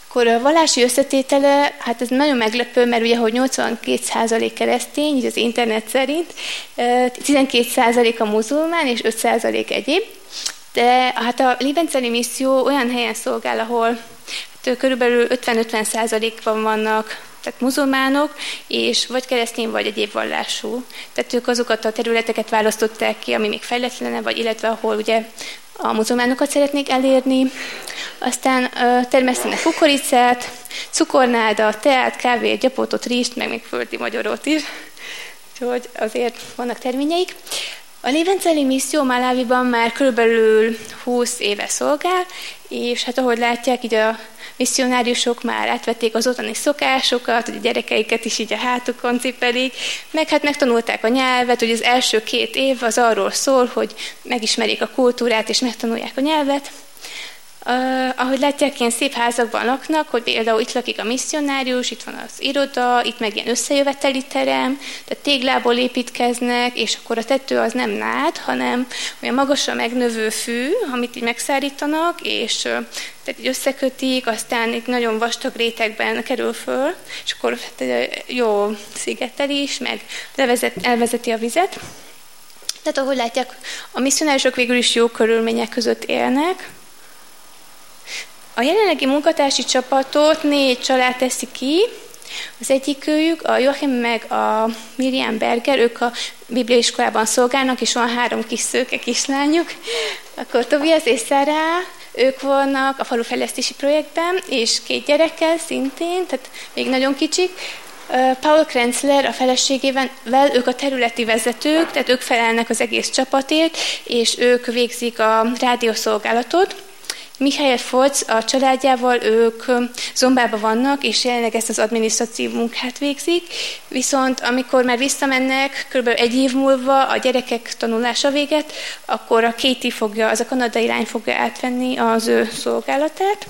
akkor a vallási összetétele, hát ez nagyon meglepő, mert ugye, hogy 82% keresztény, így az internet szerint, 12% a muzulmán és 5% egyéb. De hát a Libenceli misszió olyan helyen szolgál, ahol körülbelül 50-50 százalékban vannak tehát muzulmánok, és vagy keresztény, vagy egyéb vallású. Tehát ők azokat a területeket választották ki, ami még fejletlenebb, vagy illetve ahol ugye a muzulmánokat szeretnék elérni. Aztán termesztenek kukoricát, cukornáda, teát, kávét, gyapotot, rizst, meg még földi magyarót is. Úgyhogy azért vannak terményeik. A Lévenceli misszió Maláviban már körülbelül 20 éve szolgál, és hát ahogy látják, így a misszionáriusok már átvették az ottani szokásokat, hogy a gyerekeiket is így a hátukon cipelik, meg hát megtanulták a nyelvet, hogy az első két év az arról szól, hogy megismerik a kultúrát és megtanulják a nyelvet, Uh, ahogy látják, ilyen szép házakban laknak, hogy például itt lakik a misszionárius, itt van az iroda, itt meg ilyen összejöveteli terem, tehát téglából építkeznek, és akkor a tető az nem nád, hanem olyan magasra megnövő fű, amit így megszárítanak, és tehát így összekötik, aztán itt nagyon vastag rétegben kerül föl, és akkor hát, jó szigetel is, meg levezet, elvezeti a vizet. Tehát ahogy látják, a misszionáriusok végül is jó körülmények között élnek, a jelenlegi munkatársi csapatot négy család teszi ki, az egyik őjük, a Joachim meg a Miriam Berger, ők a bibliai iskolában szolgálnak, és van három kis szőke kislányuk. Akkor Tobias és Sarah, ők vannak a falufejlesztési projektben, és két gyerekkel szintén, tehát még nagyon kicsik. Paul Krenzler a feleségével, ők a területi vezetők, tehát ők felelnek az egész csapatért, és ők végzik a rádiószolgálatot. Mihály Folc a családjával, ők zombában vannak, és jelenleg ezt az adminisztratív munkát végzik, viszont amikor már visszamennek, kb. egy év múlva a gyerekek tanulása véget, akkor a Katie fogja, az a kanadai lány fogja átvenni az ő szolgálatát.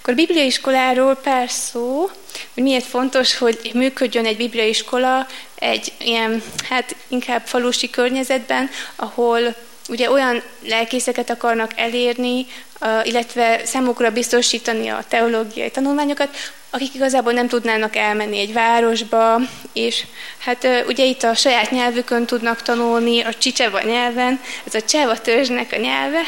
Akkor a bibliaiskoláról pár szó, hogy miért fontos, hogy működjön egy bibliaiskola egy ilyen, hát inkább falusi környezetben, ahol ugye olyan lelkészeket akarnak elérni, illetve számukra biztosítani a teológiai tanulmányokat, akik igazából nem tudnának elmenni egy városba, és hát ugye itt a saját nyelvükön tudnak tanulni, a csicseva nyelven, ez a cseva törzsnek a nyelve,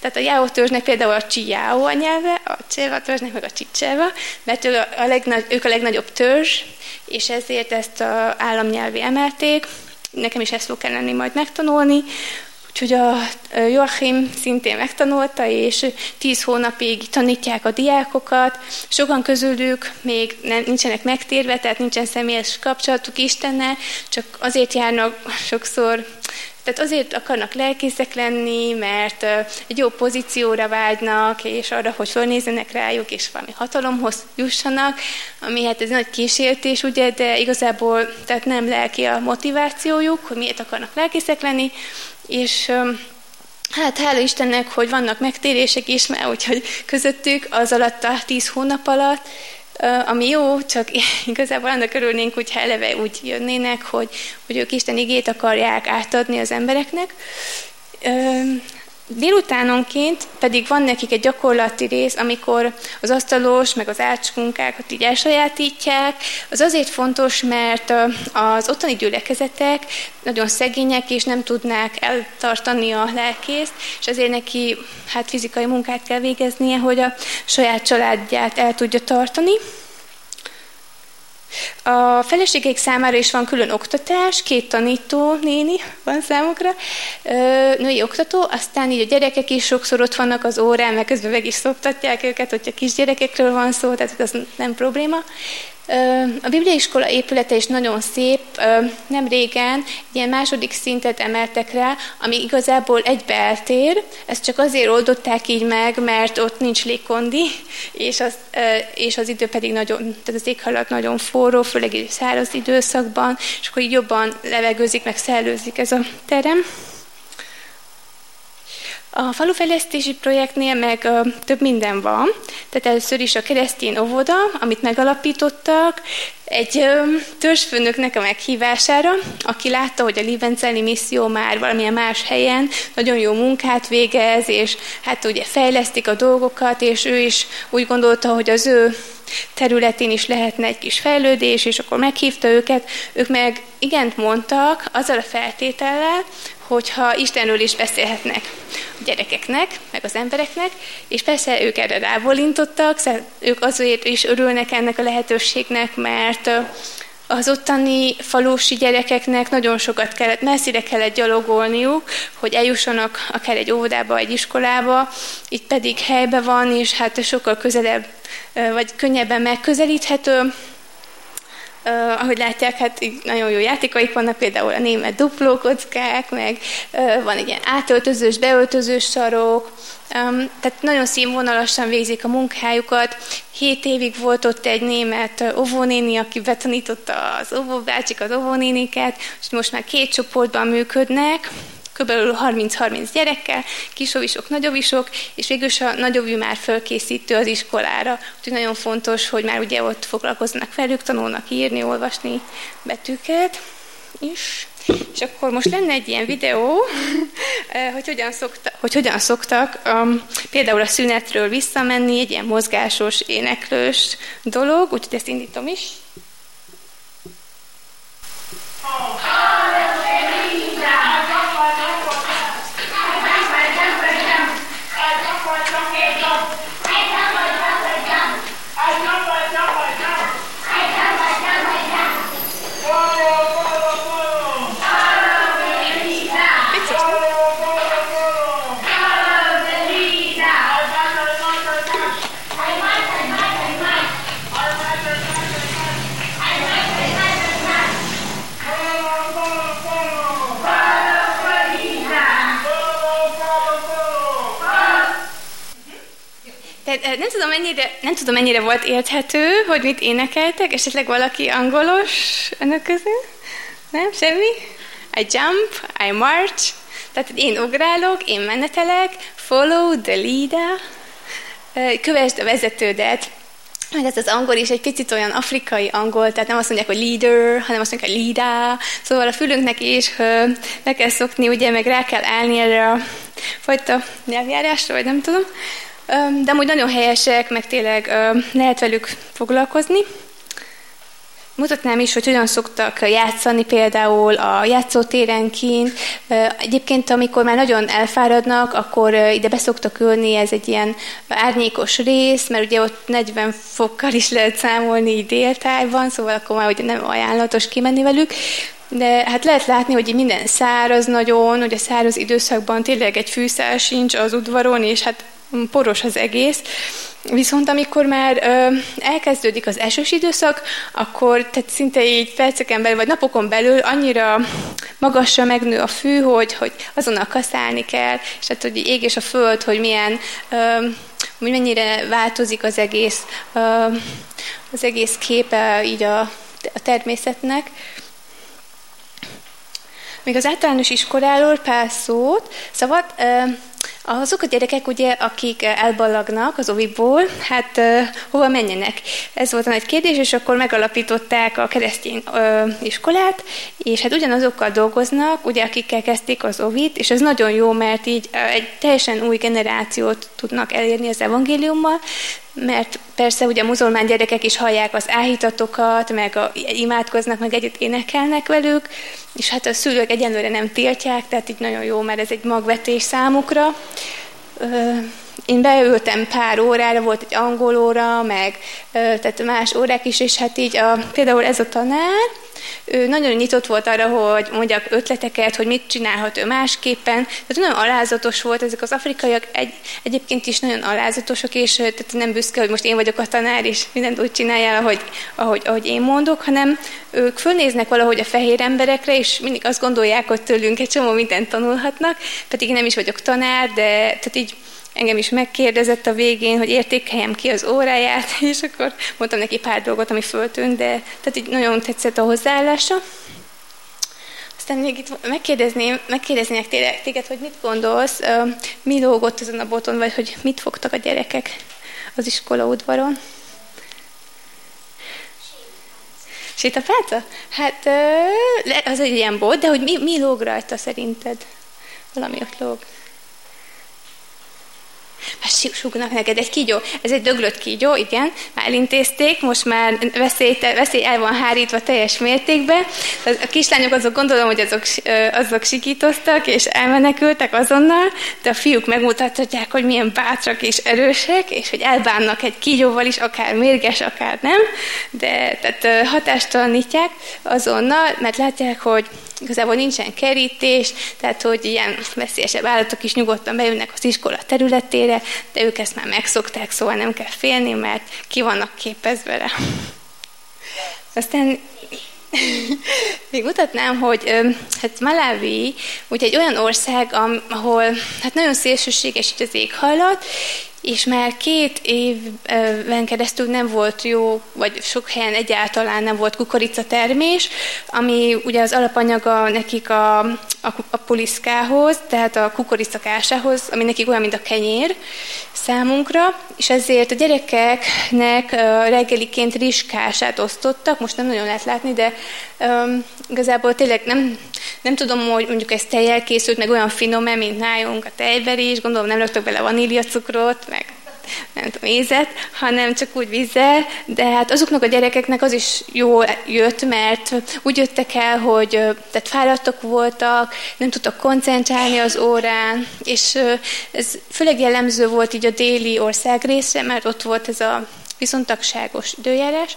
tehát a jáó törzsnek például a csijáó a nyelve, a cseva törzsnek meg a csicseva, mert ők a, legnagy, ők a legnagyobb törzs, és ezért ezt a államnyelvi emelték, nekem is ezt fog kelleni majd megtanulni, Úgyhogy a Joachim szintén megtanulta, és tíz hónapig tanítják a diákokat. Sokan közülük még nem, nincsenek megtérve, tehát nincsen személyes kapcsolatuk Istennel, csak azért járnak sokszor tehát azért akarnak lelkészek lenni, mert egy jó pozícióra vágynak, és arra, hogy fölnézzenek rájuk, és valami hatalomhoz jussanak, ami hát ez nagy kísértés, ugye, de igazából tehát nem lelki a motivációjuk, hogy miért akarnak lelkészek lenni, és Hát hála Istennek, hogy vannak megtérések is, mert úgyhogy közöttük az alatt a tíz hónap alatt, ami jó, csak *laughs* igazából annak örülnénk, hogyha eleve úgy jönnének, hogy, hogy ők Isten igét akarják átadni az embereknek. Délutánonként pedig van nekik egy gyakorlati rész, amikor az asztalos, meg az ácsmunkákat így elsajátítják. Az azért fontos, mert az ottani gyülekezetek nagyon szegények, és nem tudnák eltartani a lelkészt, és ezért neki hát fizikai munkát kell végeznie, hogy a saját családját el tudja tartani. A feleségeik számára is van külön oktatás, két tanító néni van számukra, női oktató, aztán így a gyerekek is sokszor ott vannak az órán, meg közben meg is szoktatják őket, hogyha kisgyerekekről van szó, tehát ez nem probléma. A Bibliaiskola épülete is nagyon szép. Nem régen egy ilyen második szintet emeltek rá, ami igazából egy beltér. Ezt csak azért oldották így meg, mert ott nincs légkondi, és az, és az idő pedig nagyon, tehát az éghajlat nagyon forró, főleg egy száraz időszakban, és akkor így jobban levegőzik, meg szellőzik ez a terem. A falufejlesztési projektnél meg uh, több minden van. Tehát először is a keresztény óvoda, amit megalapítottak, egy uh, törzsfőnöknek a meghívására, aki látta, hogy a Livenceli misszió már valamilyen más helyen nagyon jó munkát végez, és hát ugye fejlesztik a dolgokat, és ő is úgy gondolta, hogy az ő területén is lehetne egy kis fejlődés, és akkor meghívta őket, ők meg igent mondtak azzal a feltétellel, hogyha Istenről is beszélhetnek a gyerekeknek, meg az embereknek, és persze ők erre rávolintottak, ők azért is örülnek ennek a lehetőségnek, mert az ottani falusi gyerekeknek nagyon sokat kellett, messzire kellett gyalogolniuk, hogy eljussanak akár egy óvodába, egy iskolába, itt pedig helybe van, és hát sokkal közelebb, vagy könnyebben megközelíthető, Uh, ahogy látják, hát nagyon jó játékaik vannak, például a német duplókockák, meg uh, van egy ilyen átöltözős, beöltözős sarok, um, tehát nagyon színvonalasan végzik a munkájukat. Hét évig volt ott egy német óvónéni, aki betanította az óvóbácsik, az óvónéniket, és most már két csoportban működnek, kb. 30-30 gyerekkel, kisovisok, nagyovisok, és végül is a nagyovi már fölkészítő az iskolára. Úgyhogy nagyon fontos, hogy már ugye ott foglalkoznak velük, tanulnak írni, olvasni betűket is. És akkor most lenne egy ilyen videó, *laughs* eh, hogy hogyan, szokta, hogy hogyan szoktak um, például a szünetről visszamenni, egy ilyen mozgásos, éneklős dolog, úgyhogy ezt indítom is. Oh. Thank you. Tudom, mennyire, nem tudom, mennyire volt érthető, hogy mit énekeltek, esetleg valaki angolos önök közül? Nem? Semmi? I jump, I march, tehát én ugrálok, én menetelek, follow the leader, kövesd a vezetődet. Meg ez az angol is egy picit olyan afrikai angol, tehát nem azt mondják, hogy leader, hanem azt mondják, hogy leader. Szóval a fülünknek is le kell szokni, ugye, meg rá kell állni erre a fajta nyelvjárásra, vagy nem tudom. De amúgy nagyon helyesek, meg tényleg lehet velük foglalkozni. Mutatnám is, hogy hogyan szoktak játszani például a játszótéren kint. Egyébként, amikor már nagyon elfáradnak, akkor ide beszoktak ülni, ez egy ilyen árnyékos rész, mert ugye ott 40 fokkal is lehet számolni így déltájban, szóval akkor már ugye nem ajánlatos kimenni velük. De hát lehet látni, hogy minden száraz nagyon, hogy a száraz időszakban tényleg egy fűszál sincs az udvaron, és hát poros az egész. Viszont amikor már ö, elkezdődik az esős időszak, akkor tehát szinte így perceken belül, vagy napokon belül annyira magasra megnő a fű, hogy, hogy azonnal kaszálni kell, és hát hogy ég és a föld, hogy milyen, ö, hogy mennyire változik az egész, ö, az egész képe így a, a természetnek. Még az általános iskoláról pár szót. Szabad, azok a gyerekek, ugye, akik elballagnak az oviból, hát hova menjenek? Ez volt a nagy kérdés, és akkor megalapították a keresztény iskolát, és hát ugyanazokkal dolgoznak, ugye, akikkel kezdték az ovit, és ez nagyon jó, mert így egy teljesen új generációt tudnak elérni az evangéliummal, mert persze ugye a muzulmán gyerekek is hallják az áhítatokat, meg a, imádkoznak, meg együtt énekelnek velük, és hát a szülők egyenlőre nem tiltják, tehát így nagyon jó, mert ez egy magvetés számukra. Én beültem pár órára, volt egy angol óra, meg tehát más órák is, és hát így a, például ez a tanár, ő nagyon nyitott volt arra, hogy mondjak ötleteket, hogy mit csinálhat ő másképpen. Tehát nagyon alázatos volt, ezek az afrikaiak egy, egyébként is nagyon alázatosak, és tehát nem büszke, hogy most én vagyok a tanár, és mindent úgy csináljál, ahogy, ahogy, ahogy én mondok, hanem ők fölnéznek valahogy a fehér emberekre, és mindig azt gondolják, hogy tőlünk egy csomó mindent tanulhatnak, pedig én nem is vagyok tanár, de tehát így engem is megkérdezett a végén, hogy értékeljem ki az óráját, *laughs* és akkor mondtam neki pár dolgot, ami föltűnt, de tehát így nagyon tetszett a hozzáállása. Aztán még itt megkérdezném, megkérdeznék téged, hogy mit gondolsz, mi lógott azon a boton, vagy hogy mit fogtak a gyerekek az iskola udvaron? Sétapálca? Hát az egy ilyen bot, de hogy mi, mi lóg rajta szerinted? Valami ott lóg. Hát sugnak neked egy kígyó. Ez egy döglött kígyó, igen, már elintézték, most már veszély, veszély el van hárítva teljes mértékben. A kislányok azok gondolom, hogy azok, azok sikítoztak és elmenekültek azonnal, de a fiúk megmutatják, hogy milyen bátrak és erősek, és hogy elbánnak egy kígyóval is, akár mérges, akár nem, de tehát hatástalanítják azonnal, mert látják, hogy igazából nincsen kerítés, tehát hogy ilyen veszélyesebb állatok is nyugodtan bejönnek az iskola területére, de ők ezt már megszokták, szóval nem kell félni, mert ki vannak képezve rá. Aztán *laughs* még mutatnám, hogy hát Malawi ugye egy olyan ország, ahol hát nagyon szélsőséges itt az éghajlat, és már két évben keresztül nem volt jó, vagy sok helyen egyáltalán nem volt kukoricatermés, ami ugye az alapanyaga nekik a, a, a puliszkához, tehát a kukoricakásához, ami nekik olyan, mint a kenyér számunkra, és ezért a gyerekeknek reggeliként riskását osztottak, most nem nagyon lehet látni, de um, igazából tényleg nem, nem tudom, hogy mondjuk ez tejjel készült, meg olyan finom mint nálunk a tejberés, gondolom nem raktak bele vaníliacukrot, nem tudom, ézet, hanem csak úgy vízzel, de hát azoknak a gyerekeknek az is jó jött, mert úgy jöttek el, hogy tehát fáradtak voltak, nem tudtak koncentrálni az órán, és ez főleg jellemző volt így a déli országrészre, mert ott volt ez a viszontagságos időjárás,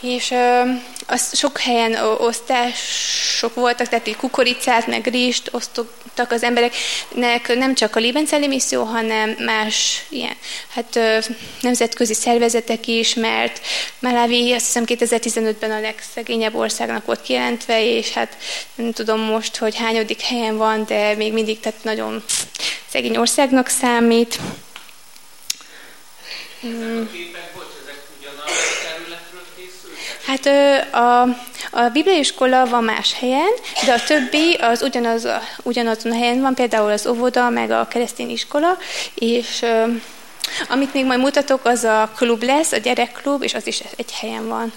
és ö, az sok helyen osztások voltak, tehát így kukoricát, meg rizst osztottak az embereknek, nem csak a Liebenzelli misszió, hanem más ilyen, hát ö, nemzetközi szervezetek is, mert Malawi azt hiszem 2015-ben a legszegényebb országnak volt kijelentve, és hát nem tudom most, hogy hányadik helyen van, de még mindig tehát nagyon szegény országnak számít. Hmm. Hát a, a bibliai iskola van más helyen, de a többi az ugyanaz, ugyanazon a helyen van, például az óvoda, meg a keresztény iskola, és amit még majd mutatok, az a klub lesz, a gyerekklub, és az is egy helyen van.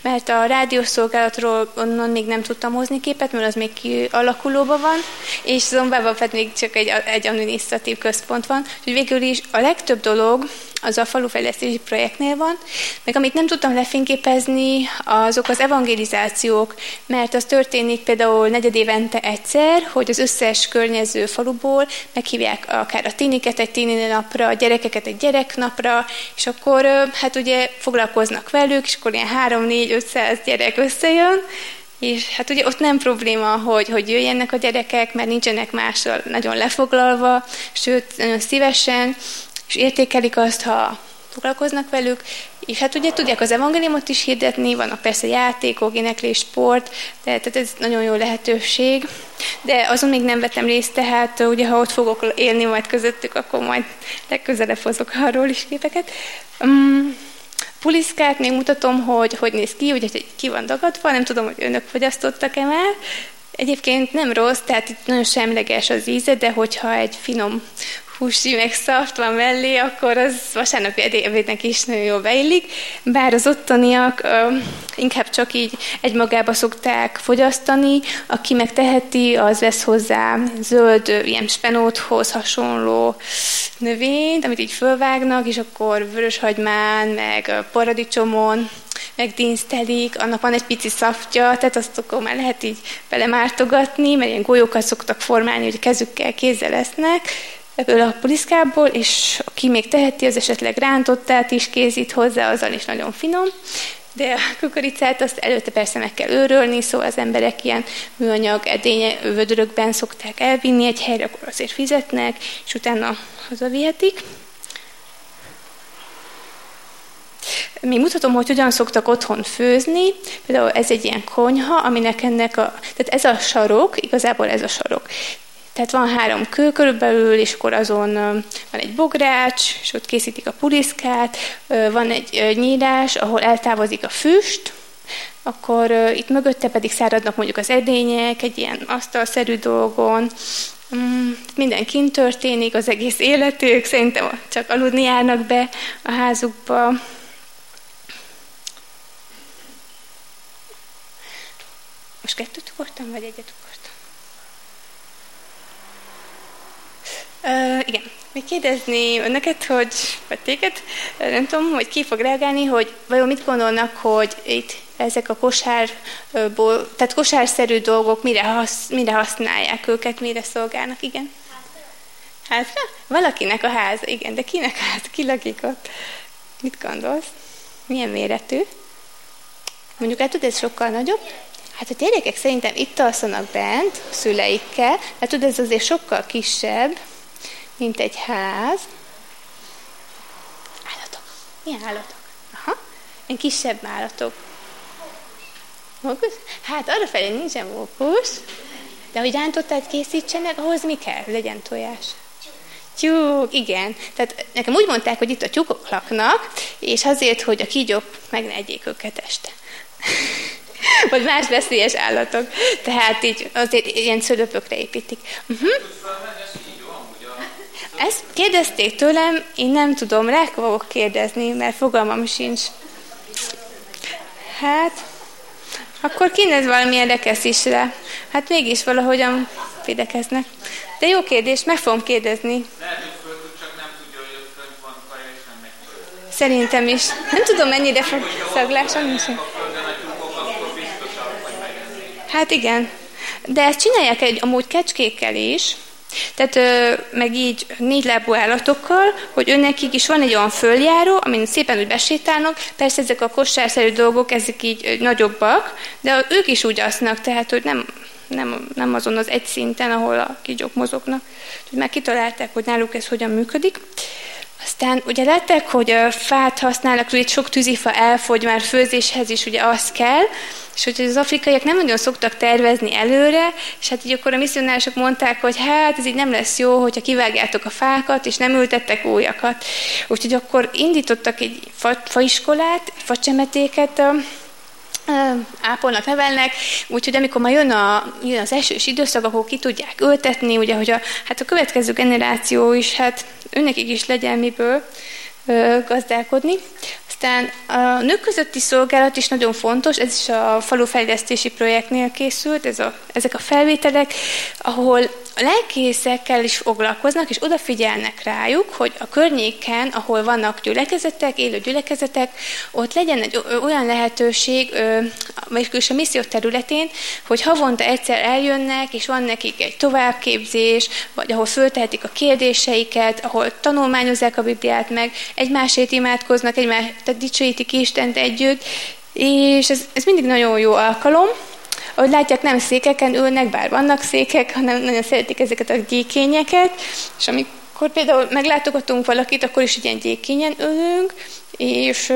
Mert a rádiószolgálatról onnan még nem tudtam hozni képet, mert az még kialakulóban van, és Zombában pedig csak egy, egy administratív központ van. Úgyhogy végül is a legtöbb dolog az a falufejlesztési projektnél van, meg amit nem tudtam lefényképezni, azok az evangelizációk, mert az történik például negyed évente egyszer, hogy az összes környező faluból meghívják akár a tiniket egy tini napra, a gyerekeket egy gyereknapra, és akkor hát ugye foglalkoznak velük, és akkor ilyen 3-4-500 gyerek összejön, és hát ugye ott nem probléma, hogy, hogy jöjjenek a gyerekek, mert nincsenek mással nagyon lefoglalva, sőt, nagyon szívesen, és értékelik azt, ha foglalkoznak velük, és hát ugye tudják az evangéliumot is hirdetni, vannak persze játékok, éneklés, sport, de, tehát ez nagyon jó lehetőség. De azon még nem vettem részt, tehát ugye ha ott fogok élni majd közöttük, akkor majd legközelebb hozok arról is képeket. Um, puliszkát még mutatom, hogy hogy néz ki, ugye ki van dagadva, nem tudom, hogy önök fogyasztottak-e már. Egyébként nem rossz, tehát itt nagyon semleges az íze, de hogyha egy finom húsi meg szaft van mellé, akkor az vasárnapi ebédnek is nagyon jól beillik, bár az ottaniak uh, inkább csak így egymagába szokták fogyasztani, aki megteheti, az vesz hozzá zöld, ilyen spenóthoz hasonló növényt, amit így fölvágnak, és akkor vöröshagymán, meg paradicsomon, megdínztelik, annak van egy pici szaftja, tehát azt akkor már lehet így belemártogatni, mert ilyen golyókat szoktak formálni, hogy kezükkel, kézzel lesznek, ebből a puliszkából, és aki még teheti, az esetleg rántottát is készít hozzá, azzal is nagyon finom. De a kukoricát azt előtte persze meg kell őrölni, szóval az emberek ilyen műanyag edénye vödörökben szokták elvinni egy helyre, akkor azért fizetnek, és utána hazavihetik. Még mutatom, hogy hogyan szoktak otthon főzni. Például ez egy ilyen konyha, aminek ennek a... Tehát ez a sarok, igazából ez a sarok. Tehát van három kő körülbelül, és akkor azon van egy bogrács, és ott készítik a puliszkát, van egy nyírás, ahol eltávozik a füst, akkor itt mögötte pedig száradnak mondjuk az edények, egy ilyen asztalszerű dolgon, mm, minden kint történik, az egész életük, szerintem csak aludni járnak be a házukba. Most kettőt ugrottam, vagy egyet ugrottam? Uh, igen. Még kérdezni önöket, hogy, vagy téged, nem tudom, hogy ki fog reagálni, hogy vajon mit gondolnak, hogy itt ezek a kosárból, tehát kosárszerű dolgok mire, hasz, mire használják őket, mire szolgálnak, igen? Házra? Valakinek a háza, igen, de kinek a háza, ki lakik ott? Mit gondolsz? Milyen méretű? Mondjuk el tudod, ez sokkal nagyobb? Hát a gyerekek szerintem itt alszanak bent, szüleikkel, hát tudod, ez azért sokkal kisebb, mint egy ház. Állatok. Milyen állatok? Aha. Ilyen kisebb állatok. Mókusz? Hát arra felé nincsen mókusz, de hogy rántottát készítsenek, ahhoz mi kell? Legyen tojás. Tyúk, igen. Tehát nekem úgy mondták, hogy itt a tyúkok laknak, és azért, hogy a kígyók meg ne egyék őket este. *laughs* Vagy más veszélyes állatok. Tehát így azért ilyen szülőpökre építik. Uh-huh. Ezt kérdezték tőlem, én nem tudom, rá fogok kérdezni, mert fogalmam sincs. Hát, akkor kéne valamilyen rekeszisre. Hát mégis valahogyan védekeznek. De jó kérdés, meg fogom kérdezni. Szerintem is. Nem tudom, mennyire fog szaglása nincsen. Hát igen. De ezt csinálják egy amúgy kecskékkel is, tehát meg így négy lábú állatokkal, hogy önnekik is van egy olyan följáró, amin szépen úgy besétálnak, persze ezek a kosárszerű dolgok, ezek így nagyobbak, de ők is úgy asznak, tehát hogy nem, nem, nem azon az egy szinten, ahol a kígyók mozognak. Úgyhogy már kitalálták, hogy náluk ez hogyan működik. Aztán ugye látták, hogy a fát használnak, hogy sok tűzifa elfogy, már főzéshez is ugye az kell, és hogy az afrikaiak nem nagyon szoktak tervezni előre, és hát így akkor a misszionárosok mondták, hogy hát ez így nem lesz jó, hogyha kivágjátok a fákat, és nem ültettek újakat. Úgyhogy akkor indítottak egy fa, faiskolát, facsemetéket, ápolnak, nevelnek, úgyhogy amikor már jön, a, jön az esős időszak, akkor ki tudják ültetni, ugye, hogy a, hát a következő generáció is, hát önnekik is legyen miből gazdálkodni. Aztán a nők közötti szolgálat is nagyon fontos, ez is a falufejlesztési projektnél készült, ez a, ezek a felvételek, ahol a lelkészekkel is foglalkoznak, és odafigyelnek rájuk, hogy a környéken, ahol vannak gyülekezetek, élő gyülekezetek, ott legyen egy olyan lehetőség, vagy a misszió területén, hogy havonta egyszer eljönnek, és van nekik egy továbbképzés, vagy ahol föltehetik a kérdéseiket, ahol tanulmányozzák a Bibliát meg, egymásért imádkoznak, egymást, tehát dicsőítik Istent együtt, és ez, ez mindig nagyon jó alkalom, ahogy látják, nem székeken ülnek, bár vannak székek, hanem nagyon szeretik ezeket a gyékényeket, és amikor például meglátogatunk valakit, akkor is ilyen gyékényen ülünk, és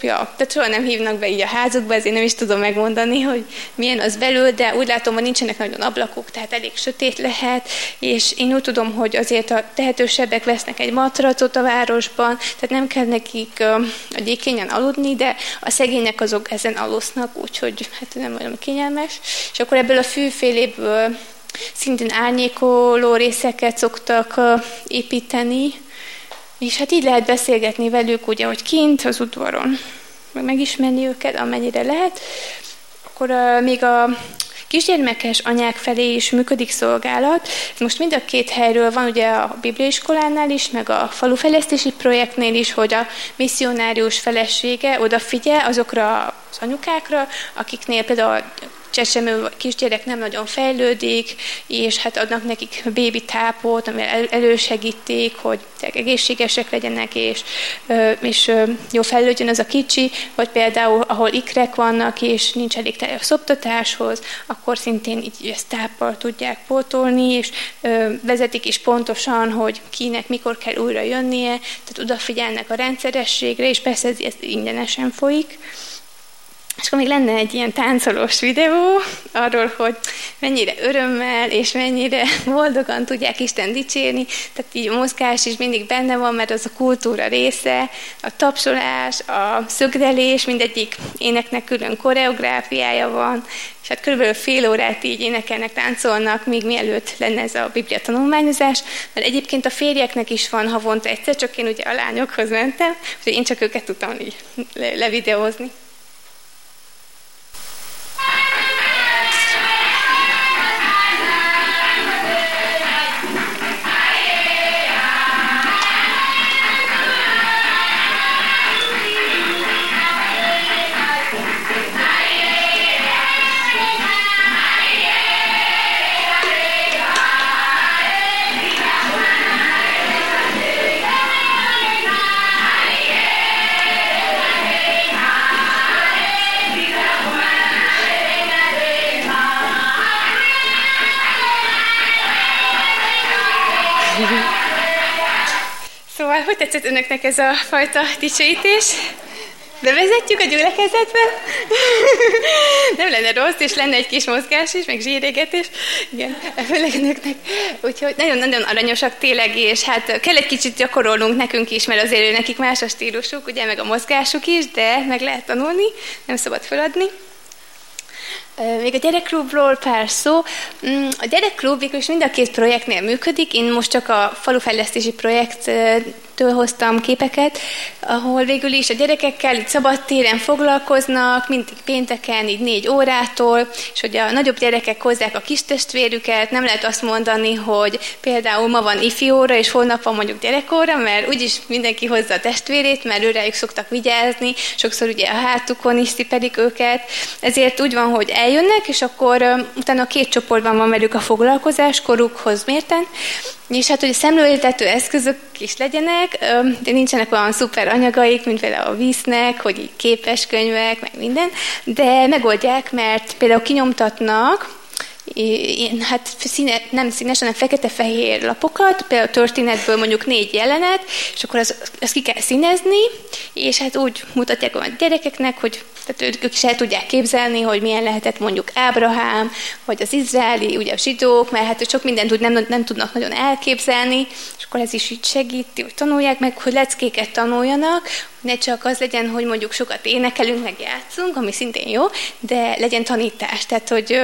ja, tehát soha nem hívnak be így a házukba, ezért nem is tudom megmondani, hogy milyen az belül, de úgy látom, hogy nincsenek nagyon ablakok, tehát elég sötét lehet, és én úgy tudom, hogy azért a tehetősebbek vesznek egy matracot a városban, tehát nem kell nekik a gyékényen aludni, de a szegények azok ezen alusznak, úgyhogy hát nem olyan kényelmes. És akkor ebből a fűféléből szintén árnyékoló részeket szoktak építeni, és hát így lehet beszélgetni velük, ugye, hogy kint az udvaron, meg megismerni őket, amennyire lehet. Akkor uh, még a kisgyermekes anyák felé is működik szolgálat. Most mind a két helyről van, ugye a bibliaiskolánál is, meg a falufejlesztési projektnél is, hogy a misszionárius felesége odafigyel azokra az anyukákra, akiknél például csecsemő kisgyerek nem nagyon fejlődik, és hát adnak nekik bébi tápot, amivel elősegítik, hogy egészségesek legyenek, és, és jó fejlődjön az a kicsi, vagy például, ahol ikrek vannak, és nincs elég tej a szoptatáshoz, akkor szintén így ezt táppal tudják pótolni, és vezetik is pontosan, hogy kinek mikor kell újra jönnie, tehát odafigyelnek a rendszerességre, és persze ez, ez ingyenesen folyik. És akkor még lenne egy ilyen táncolós videó arról, hogy mennyire örömmel és mennyire *laughs* boldogan tudják Isten dicsérni. Tehát így a mozgás is mindig benne van, mert az a kultúra része, a tapsolás, a szögrelés, mindegyik éneknek külön koreográfiája van, és hát körülbelül fél órát így énekelnek, táncolnak, még mielőtt lenne ez a biblia tanulmányozás, mert egyébként a férjeknek is van havonta egyszer, csak én ugye a lányokhoz mentem, úgyhogy én csak őket tudtam így levideózni. Szóval, hogy tetszett önöknek ez a fajta dicsőítés? Bevezetjük a gyülekezetbe? *laughs* Nem lenne rossz, és lenne egy kis mozgás is, meg zsírégetés. Igen, főleg önöknek. Úgyhogy nagyon-nagyon aranyosak tényleg, és hát kell egy kicsit gyakorolnunk nekünk is, mert azért nekik más a stílusuk, ugye, meg a mozgásuk is, de meg lehet tanulni, nem szabad feladni. Még a gyerekklubról pár szó. Mm, a gyerekklub is mind a két projektnél működik. Én most csak a falufejlesztési projekttől hoztam képeket, ahol végül is a gyerekekkel így szabadtéren foglalkoznak, mindig pénteken, így négy órától, és hogy a nagyobb gyerekek hozzák a kis testvérüket, nem lehet azt mondani, hogy például ma van óra, és holnap van mondjuk gyerekóra, mert úgyis mindenki hozza a testvérét, mert őrejük szoktak vigyázni, sokszor ugye a hátukon is sziperik őket, ezért úgy van, hogy eljönnek, és akkor utána két csoportban van velük a foglalkozás, korukhoz mérten, és hát, hogy a szemléltető eszközök is legyenek, de nincsenek olyan szuper anyagaik, mint például a víznek, hogy képes könyvek, meg minden, de megoldják, mert például kinyomtatnak ilyen, hát színe, nem színes, hanem fekete-fehér lapokat, például a történetből mondjuk négy jelenet, és akkor az, azt ki kell színezni, és hát úgy mutatják a gyerekeknek, hogy tehát ők is el tudják képzelni, hogy milyen lehetett mondjuk Ábrahám, vagy az izraeli, ugye a zsidók, mert hát sok mindent úgy nem, nem tudnak nagyon elképzelni, és akkor ez is így segíti, hogy tanulják meg, hogy leckéket tanuljanak, ne csak az legyen, hogy mondjuk sokat énekelünk, meg játszunk, ami szintén jó, de legyen tanítás, tehát hogy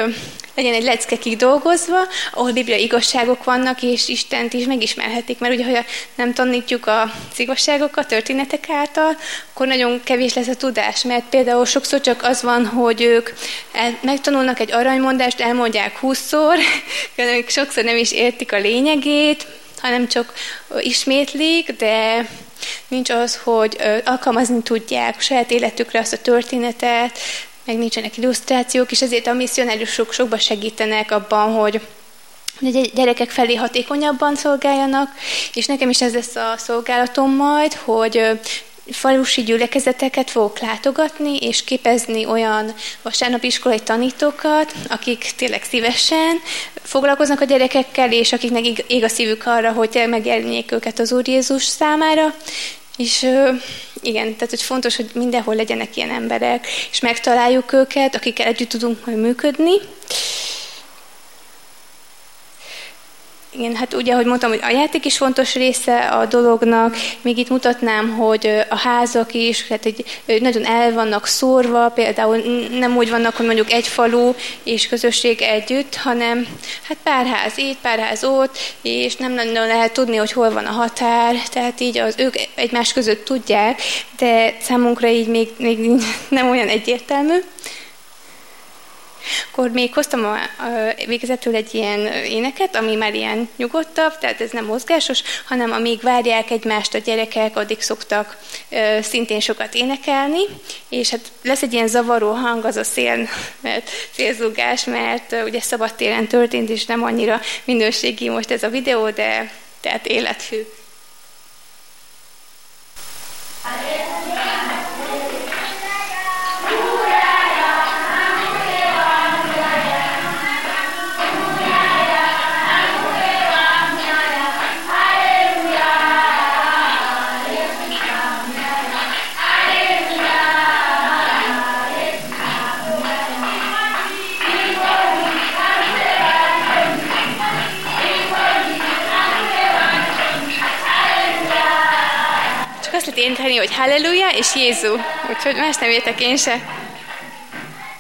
legyen egy lecke kidolgozva, ahol bibliai igazságok vannak, és Istent is megismerhetik, mert ugye, ha nem tanítjuk a igazságokat történetek által, akkor nagyon kevés lesz a tudás, mert például sokszor csak az van, hogy ők megtanulnak egy aranymondást, elmondják húszszor, *laughs* sokszor nem is értik a lényegét, hanem csak ismétlik, de nincs az, hogy alkalmazni tudják saját életükre azt a történetet, meg nincsenek illusztrációk, és ezért a misszionáriusok sokba segítenek abban, hogy hogy a gyerekek felé hatékonyabban szolgáljanak, és nekem is ez lesz a szolgálatom majd, hogy falusi gyülekezeteket fogok látogatni, és képezni olyan vasárnapi iskolai tanítókat, akik tényleg szívesen foglalkoznak a gyerekekkel, és akiknek ég a szívük arra, hogy megjelenjék őket az Úr Jézus számára. És igen, tehát hogy fontos, hogy mindenhol legyenek ilyen emberek, és megtaláljuk őket, akikkel együtt tudunk majd működni. Igen, hát ugye, ahogy mondtam, hogy a játék is fontos része a dolognak, még itt mutatnám, hogy a házak is, hát egy, nagyon el vannak szórva, például nem úgy vannak, hogy mondjuk egy falu és közösség együtt, hanem hát pár ház itt, pár ház ott, és nem nagyon lehet tudni, hogy hol van a határ, tehát így az ők egymás között tudják, de számunkra így még, még *laughs* nem olyan egyértelmű. Akkor még hoztam a, a végezetül egy ilyen éneket, ami már ilyen nyugodtabb, tehát ez nem mozgásos, hanem amíg várják egymást a gyerekek, addig szoktak ö, szintén sokat énekelni, és hát lesz egy ilyen zavaró hang, az a szél, mert szélzúgás, mert ö, ugye szabadtéren történt, és nem annyira minőségi most ez a videó, de tehát életfű. Énekelni, hogy halleluja és Jézu. Úgyhogy más nem értek én se.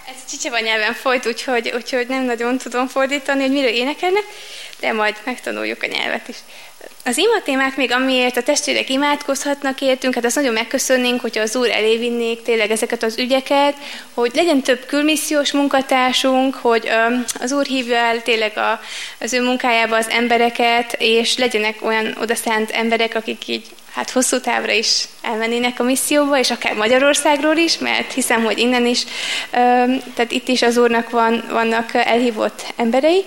Ez csicseva nyelven folyt, úgyhogy, úgyhogy nem nagyon tudom fordítani, hogy miről énekelnek, de majd megtanuljuk a nyelvet is. Az ima témák még, amiért a testvérek imádkozhatnak értünk, hát azt nagyon megköszönnénk, hogyha az Úr elé vinnék tényleg ezeket az ügyeket, hogy legyen több külmissziós munkatársunk, hogy az Úr hívja el tényleg az ő munkájába az embereket, és legyenek olyan odaszánt emberek, akik így hát hosszú távra is elmennének a misszióba, és akár Magyarországról is, mert hiszem, hogy innen is, tehát itt is az Úrnak van, vannak elhívott emberei.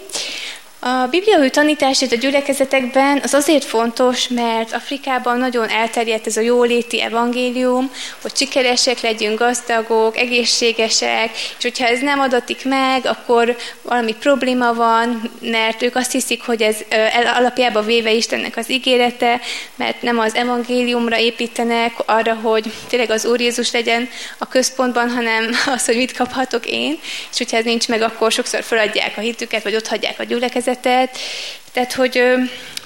A bibliai tanítását a gyülekezetekben az azért fontos, mert Afrikában nagyon elterjedt ez a jóléti evangélium, hogy sikeresek legyünk, gazdagok, egészségesek, és hogyha ez nem adatik meg, akkor valami probléma van, mert ők azt hiszik, hogy ez alapjába véve Istennek az ígérete, mert nem az evangéliumra építenek arra, hogy tényleg az Úr Jézus legyen a központban, hanem *laughs* az, hogy mit kaphatok én, és hogyha ez nincs meg, akkor sokszor feladják a hitüket, vagy ott hagyják a gyülekezetet, gyülekezetet, tehát hogy,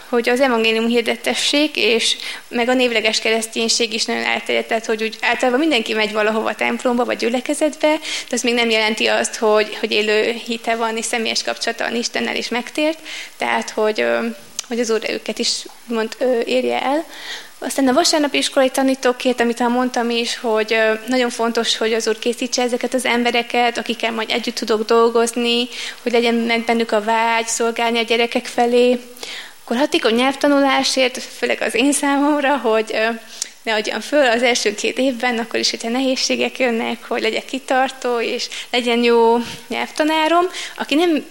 hogy az evangélium hirdettessék, és meg a névleges kereszténység is nagyon elterjedt, tehát hogy úgy általában mindenki megy valahova templomba vagy gyülekezetbe, de az még nem jelenti azt, hogy, hogy élő hite van és személyes kapcsolata van Istennel és megtért, tehát hogy, hogy az Úr őket is mond, érje el. Aztán a vasárnapi iskolai tanítókért, amit már mondtam is, hogy nagyon fontos, hogy az Úr készítse ezeket az embereket, akikkel majd együtt tudok dolgozni, hogy legyen meg bennük a vágy, szolgálni a gyerekek felé. Akkor hatékony nyelvtanulásért, főleg az én számomra, hogy ne adjam föl az első két évben, akkor is, hogyha nehézségek jönnek, hogy legyek kitartó, és legyen jó nyelvtanárom, aki nem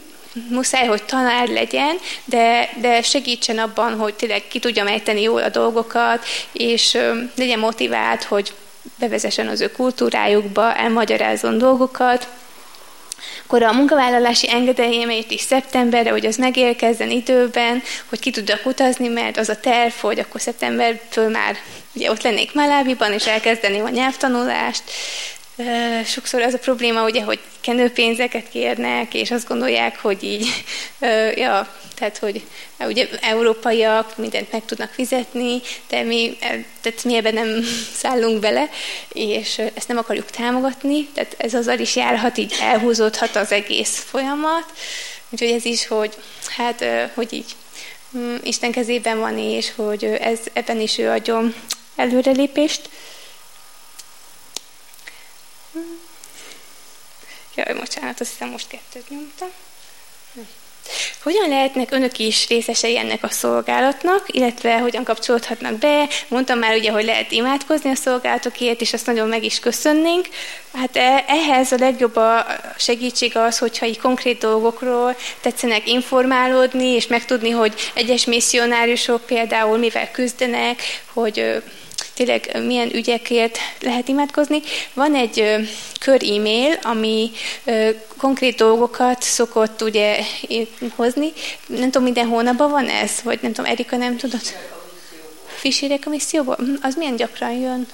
muszáj, hogy tanár legyen, de, de segítsen abban, hogy tényleg ki tudja ejteni jól a dolgokat, és legyen motivált, hogy bevezessen az ő kultúrájukba, elmagyarázzon dolgokat. akkor a munkavállalási engedélyemért is szeptemberre, hogy az megérkezzen időben, hogy ki tudjak utazni, mert az a terv, hogy akkor szeptembertől már ugye ott lennék Maláviban, és elkezdeném a nyelvtanulást, Sokszor az a probléma, ugye, hogy kenőpénzeket kérnek, és azt gondolják, hogy így, ja, tehát, hogy ugye európaiak mindent meg tudnak fizetni, de mi, tehát mi ebben nem *laughs* szállunk bele, és ezt nem akarjuk támogatni, tehát ez azzal is járhat, így elhúzódhat az egész folyamat, úgyhogy ez is, hogy hát, hogy így mm, Isten kezében van, és hogy ez, ebben is ő adjon előrelépést. Jaj, bocsánat, azt hiszem most kettőt nyomtam. Hogyan lehetnek önök is részesei ennek a szolgálatnak, illetve hogyan kapcsolódhatnak be? Mondtam már ugye, hogy lehet imádkozni a szolgálatokért, és azt nagyon meg is köszönnénk. Hát e, ehhez a legjobb a segítség az, hogyha így konkrét dolgokról tetszenek informálódni, és megtudni, hogy egyes misszionáriusok például mivel küzdenek, hogy tényleg milyen ügyekért lehet imádkozni. Van egy kör e-mail, ami konkrét dolgokat szokott ugye hozni. Nem tudom, minden hónapban van ez? Vagy nem tudom, Erika nem tudod? Fisérek a misszióból? Mhm, az milyen gyakran jön?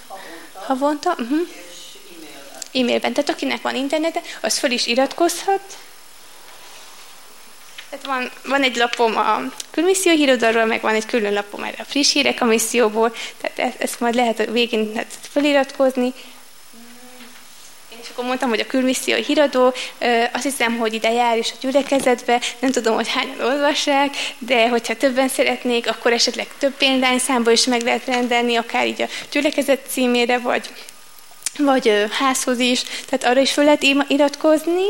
Havonta? Uh-huh. E-mailben. Tehát akinek van internete, az föl is iratkozhat, tehát van, van egy lapom a külmisszió hírodarról, meg van egy külön lapom erre a friss hírek a misszióból, tehát ezt, ezt majd lehet a végén hát feliratkozni. Én is akkor mondtam, hogy a külmisszió híradó, azt hiszem, hogy ide jár is a gyülekezetbe, nem tudom, hogy hányan olvassák, de hogyha többen szeretnék, akkor esetleg több példányszámba is meg lehet rendelni, akár így a gyülekezet címére, vagy, vagy házhoz is, tehát arra is fel lehet iratkozni.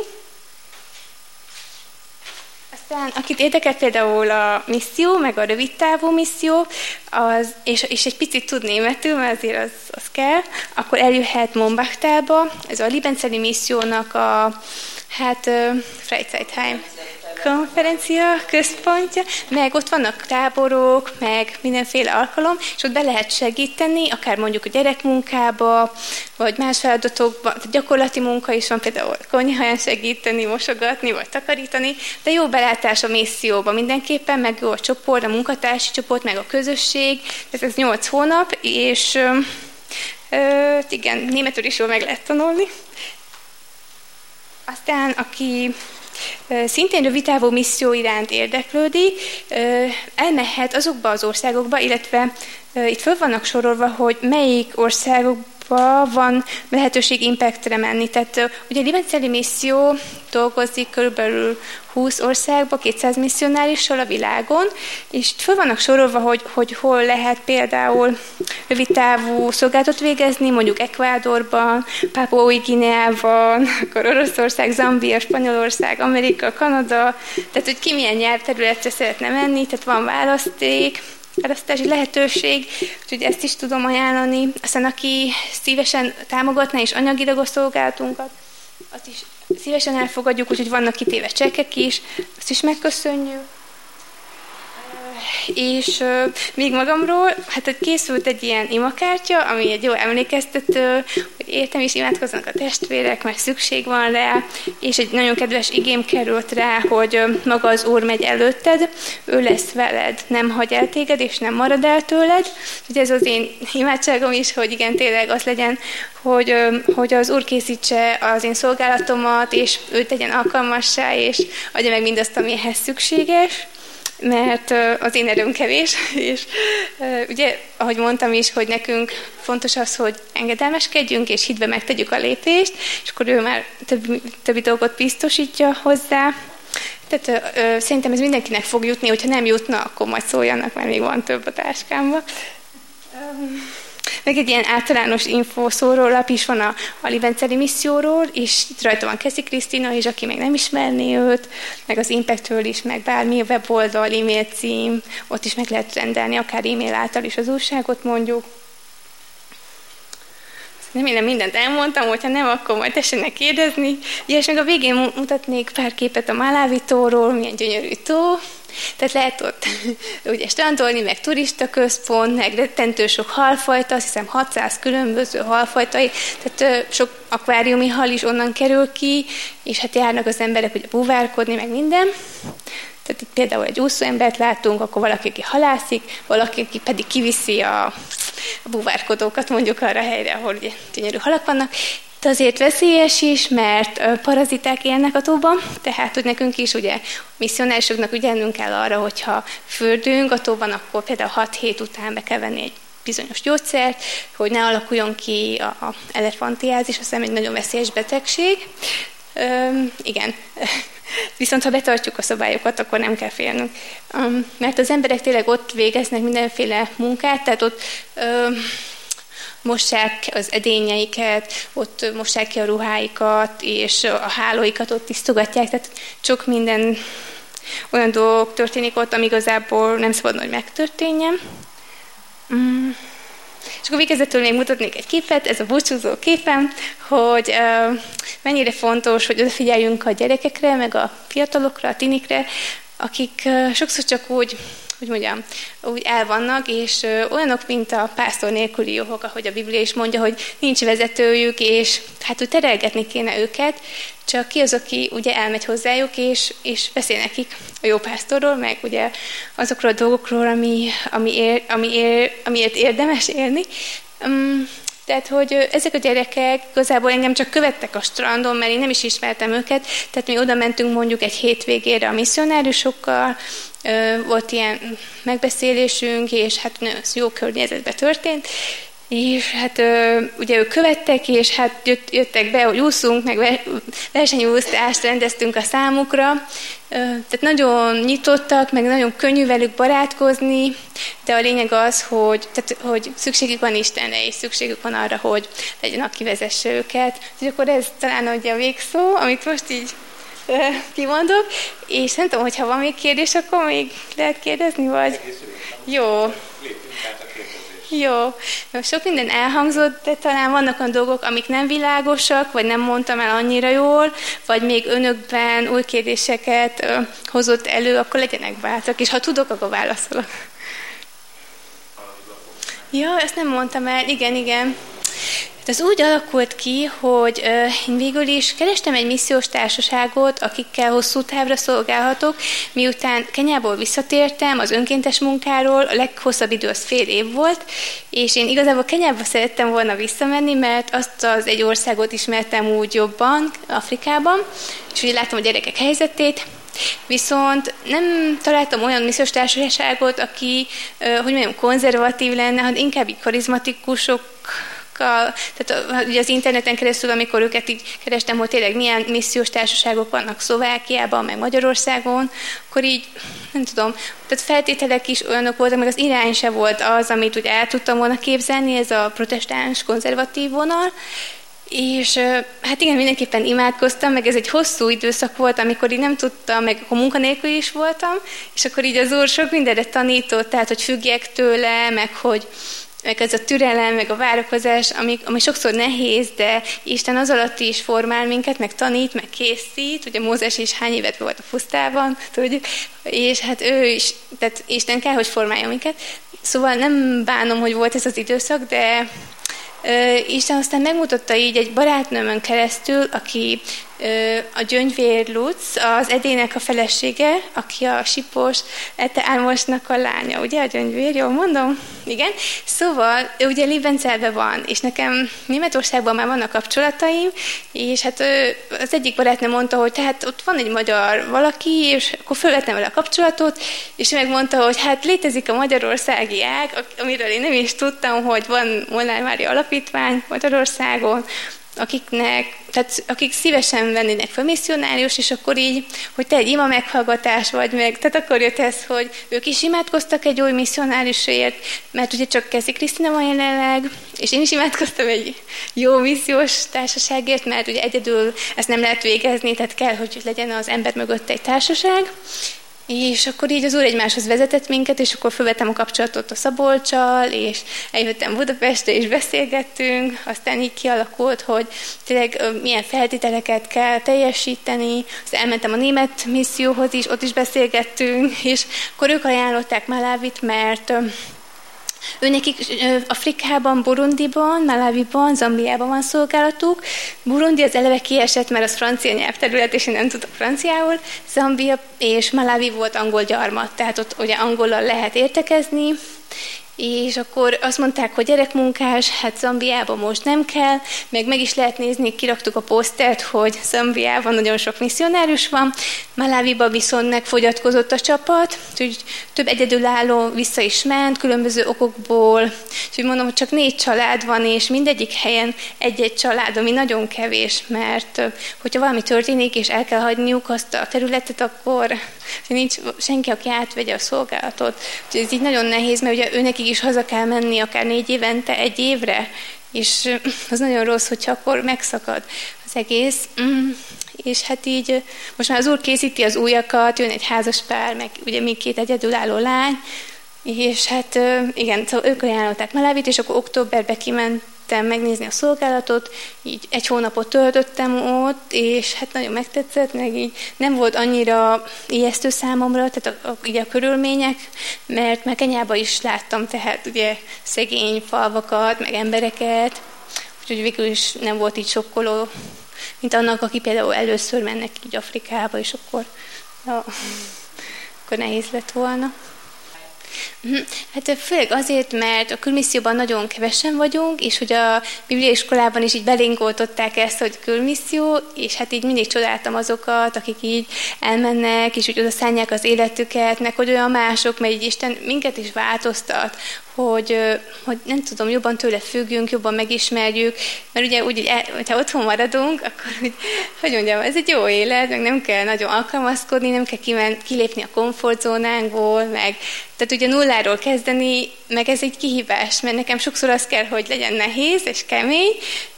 Aztán, akit érdekel például a misszió, meg a rövid távú misszió, az, és, és egy picit tud németül, mert azért az, az kell, akkor eljöhet Mombachtába, ez a Libenceli missziónak a, hát, uh, Freizeitheim konferencia központja, meg ott vannak táborok, meg mindenféle alkalom, és ott be lehet segíteni, akár mondjuk a gyerekmunkába, vagy más feladatokba, gyakorlati munka is van, például konyhán segíteni, mosogatni, vagy takarítani, de jó belátás a misszióba mindenképpen, meg jó a csoport, a munkatársi csoport, meg a közösség, ez, ez 8 hónap, és ö, igen, németül is jól meg lehet tanulni. Aztán, aki szintén rövidtávú misszió iránt érdeklődik, elmehet azokba az országokba, illetve itt föl vannak sorolva, hogy melyik országok van lehetőség impactre menni. Tehát ugye a Libenceli misszió dolgozik körülbelül 20 országban, 200 misszionárissal a világon, és föl vannak sorolva, hogy, hogy hol lehet például rövid távú szolgálatot végezni, mondjuk Ekvádorban, Papua Guineában, *laughs* akkor Oroszország, Zambia, Spanyolország, Amerika, Kanada, tehát hogy ki milyen nyelvterületre szeretne menni, tehát van választék, választási lehetőség, úgyhogy ezt is tudom ajánlani. Aztán aki szívesen támogatná és anyagilag a szolgálatunkat, azt is szívesen elfogadjuk, úgyhogy vannak kitéve csekkek is, azt is megköszönjük. És még magamról, hát készült egy ilyen imakártya, ami egy jó emlékeztető, hogy értem is imádkoznak a testvérek, mert szükség van rá, és egy nagyon kedves igém került rá, hogy maga az Úr megy előtted, ő lesz veled, nem hagy el téged, és nem marad el tőled. Ugye ez az én imádságom is, hogy igen, tényleg az legyen, hogy, hogy az Úr készítse az én szolgálatomat, és ő tegyen alkalmassá, és adja meg mindazt, ami ehhez szükséges mert az én erőm kevés, *laughs* és ugye, ahogy mondtam is, hogy nekünk fontos az, hogy engedelmeskedjünk, és hitbe megtegyük a lépést, és akkor ő már többi, többi dolgot biztosítja hozzá. Tehát ö, szerintem ez mindenkinek fog jutni, hogyha nem jutna, akkor majd szóljanak, mert még van több a táskámban. Meg egy ilyen általános infószórólap is van a, a Libenceli misszióról, és itt rajta van Keszi Krisztina, és aki még nem ismerné őt, meg az Impactről is, meg bármi weboldal, e-mail cím, ott is meg lehet rendelni, akár e-mail által is az újságot mondjuk. Remélem mindent elmondtam, hogyha nem, akkor majd tessenek kérdezni. És meg a végén mutatnék pár képet a Málávítóról, milyen gyönyörű tó. Tehát lehet ott *laughs* ugye strandolni, meg turista központ, meg rettentő sok halfajta, azt hiszem 600 különböző halfajtai, tehát sok akváriumi hal is onnan kerül ki, és hát járnak az emberek ugye búvárkodni, meg minden. Tehát itt például egy úszóembert látunk, akkor valaki, aki halászik, valaki, aki pedig kiviszi a, a búvárkodókat mondjuk arra a helyre, ahol ugye gyönyörű halak vannak. De azért veszélyes is, mert paraziták élnek a tóban, tehát hogy nekünk is ugye misszionárisoknak ügyelnünk kell arra, hogyha fürdünk a tóban, akkor például 6 hét után be kell venni egy bizonyos gyógyszert, hogy ne alakuljon ki a elefantiázis, azt hiszem egy nagyon veszélyes betegség. Üm, igen, Viszont ha betartjuk a szabályokat, akkor nem kell félnünk. Um, mert az emberek tényleg ott végeznek mindenféle munkát, tehát ott um, mossák az edényeiket, ott mossák ki a ruháikat, és a hálóikat ott tisztogatják, tehát sok minden olyan dolgok történik ott, ami igazából nem szabad, hogy megtörténjen. Um, és akkor végezetül még mutatnék egy képet, ez a búcsúzó képem, hogy mennyire fontos, hogy odafigyeljünk a gyerekekre, meg a fiatalokra, a tinikre, akik sokszor csak úgy hogy mondjam, úgy elvannak, és ö, olyanok, mint a pásztor nélküli juhok, ahogy a Biblia is mondja, hogy nincs vezetőjük, és hát úgy terelgetni kéne őket, csak ki az, aki ugye elmegy hozzájuk, és, és beszél nekik a jó pásztorról, meg ugye azokról a dolgokról, ami, ami ér, ami ér, amiért érdemes élni. Um, tehát, hogy ezek a gyerekek igazából engem csak követtek a strandon, mert én nem is ismertem őket, tehát mi oda mentünk mondjuk egy hétvégére a misszionáriusokkal, volt ilyen megbeszélésünk, és hát nagyon jó környezetben történt, és hát ugye ők követtek, és hát jött, jöttek be, hogy úszunk, meg versenyúsztást rendeztünk a számukra. Tehát nagyon nyitottak, meg nagyon könnyű velük barátkozni, de a lényeg az, hogy, tehát, hogy szükségük van Istenre, és szükségük van arra, hogy legyen, aki vezesse őket. És akkor ez talán ugye a végszó, amit most így kimondok, és nem tudom, hogyha van még kérdés, akkor még lehet kérdezni, vagy... Jó. Jó. Sok minden elhangzott, de talán vannak olyan dolgok, amik nem világosak, vagy nem mondtam el annyira jól, vagy még önökben új kérdéseket hozott elő, akkor legyenek bátrak, és ha tudok, akkor válaszolok. Ja, ezt nem mondtam el. Igen, igen. Hát ez úgy alakult ki, hogy én végül is kerestem egy missziós társaságot, akikkel hosszú távra szolgálhatok, miután Kenyából visszatértem az önkéntes munkáról, a leghosszabb idő az fél év volt, és én igazából Kenyába szerettem volna visszamenni, mert azt az egy országot ismertem úgy jobban, Afrikában, és ugye láttam a gyerekek helyzetét, Viszont nem találtam olyan missziós társaságot, aki, hogy mondjam, konzervatív lenne, hanem inkább így karizmatikusok tehát ugye az interneten keresztül, amikor őket így kerestem, hogy tényleg milyen missziós társaságok vannak Szlovákiában, meg Magyarországon, akkor így, nem tudom, tehát feltételek is olyanok voltak, meg az irány se volt az, amit úgy el tudtam volna képzelni, ez a protestáns konzervatív vonal, és hát igen, mindenképpen imádkoztam, meg ez egy hosszú időszak volt, amikor így nem tudtam, meg akkor munkanélkül is voltam, és akkor így az Úr sok mindenre tanított, tehát hogy függjek tőle, meg hogy, meg ez a türelem, meg a várakozás, ami, ami sokszor nehéz, de Isten az alatt is formál minket, meg tanít, meg készít. Ugye Mózes is hány évet volt a pusztában, tudjuk, és hát ő is, tehát Isten kell, hogy formálja minket. Szóval nem bánom, hogy volt ez az időszak, de Isten aztán megmutatta így egy barátnőmön keresztül, aki a gyöngyvér Lutz, az Edének a felesége, aki a Sipos Ete Álmosnak a lánya, ugye a gyöngyvér, jól mondom? Igen. Szóval ő ugye Libencelben van, és nekem Németországban már vannak kapcsolataim, és hát az egyik barátnő mondta, hogy tehát ott van egy magyar valaki, és akkor fölvettem vele a kapcsolatot, és megmondta, hogy hát létezik a magyarországi ág, amiről én nem is tudtam, hogy van Molnár Mária Alapítvány Magyarországon, akiknek, tehát akik szívesen vennének fel misszionárius, és akkor így, hogy te egy ima meghallgatás vagy meg, tehát akkor jött ez, hogy ők is imádkoztak egy új misszionáriusért, mert ugye csak Keszi Krisztina van jelenleg, és én is imádkoztam egy jó missziós társaságért, mert ugye egyedül ezt nem lehet végezni, tehát kell, hogy legyen az ember mögött egy társaság, És akkor így az úr egymáshoz vezetett minket, és akkor felvettem a kapcsolatot a Szabolcsal, és eljöttem Budapestre, és beszélgettünk, aztán így kialakult, hogy tényleg milyen feltételeket kell teljesíteni, aztán elmentem a német misszióhoz is, ott is beszélgettünk, és akkor ők ajánlották Malávit, mert ő nekik Afrikában, Burundiban, Malawiban, Zambiában van szolgálatuk. Burundi az eleve kiesett, mert az francia nyelvterület, és én nem tudok franciául. Zambia és Malawi volt angol gyarmat, tehát ott ugye angolal lehet értekezni, és akkor azt mondták, hogy gyerekmunkás, hát Zambiában most nem kell, meg meg is lehet nézni, kiraktuk a posztert, hogy Zambiában nagyon sok misszionárius van, Maláviba viszont megfogyatkozott a csapat, úgyhogy több egyedülálló vissza is ment, különböző okokból, úgyhogy mondom, hogy csak négy család van, és mindegyik helyen egy-egy család, ami nagyon kevés, mert hogyha valami történik, és el kell hagyniuk azt a területet, akkor nincs senki, aki átvegye a szolgálatot. Úgyhogy ez így nagyon nehéz, mert ugye őnek haza kell menni akár négy évente, egy évre, és az nagyon rossz, hogyha akkor megszakad az egész. Mm. És hát így most már az úr készíti az újakat, jön egy házas pár, meg ugye még két egyedülálló lány, és hát igen, szóval ők ajánlották Melevit, és akkor októberben kiment elkezdtem megnézni a szolgálatot, így egy hónapot töltöttem ott, és hát nagyon megtetszett, meg így nem volt annyira ijesztő számomra, tehát a, a, így a körülmények, mert meg Kenyába is láttam, tehát ugye szegény falvakat, meg embereket, úgyhogy végül is nem volt így sokkoló, mint annak, aki például először mennek így Afrikába, és akkor, ja, akkor nehéz lett volna. Mhm. Hát főleg azért, mert a külmisszióban nagyon kevesen vagyunk, és hogy a bibliaiskolában is így belénkoltották ezt, hogy külmisszió, és hát így mindig csodáltam azokat, akik így elmennek, és úgy oda szállják az életüket, meg hogy olyan mások, mert így Isten minket is változtat, hogy, hogy nem tudom, jobban tőle függjünk, jobban megismerjük, mert ugye úgy, hogy ha otthon maradunk, akkor úgy, hogy mondjam, ez egy jó élet, meg nem kell nagyon alkalmazkodni, nem kell kimen, kilépni a komfortzónánkból, meg tehát ugye nulláról kezdeni, meg ez egy kihívás, mert nekem sokszor az kell, hogy legyen nehéz és kemény,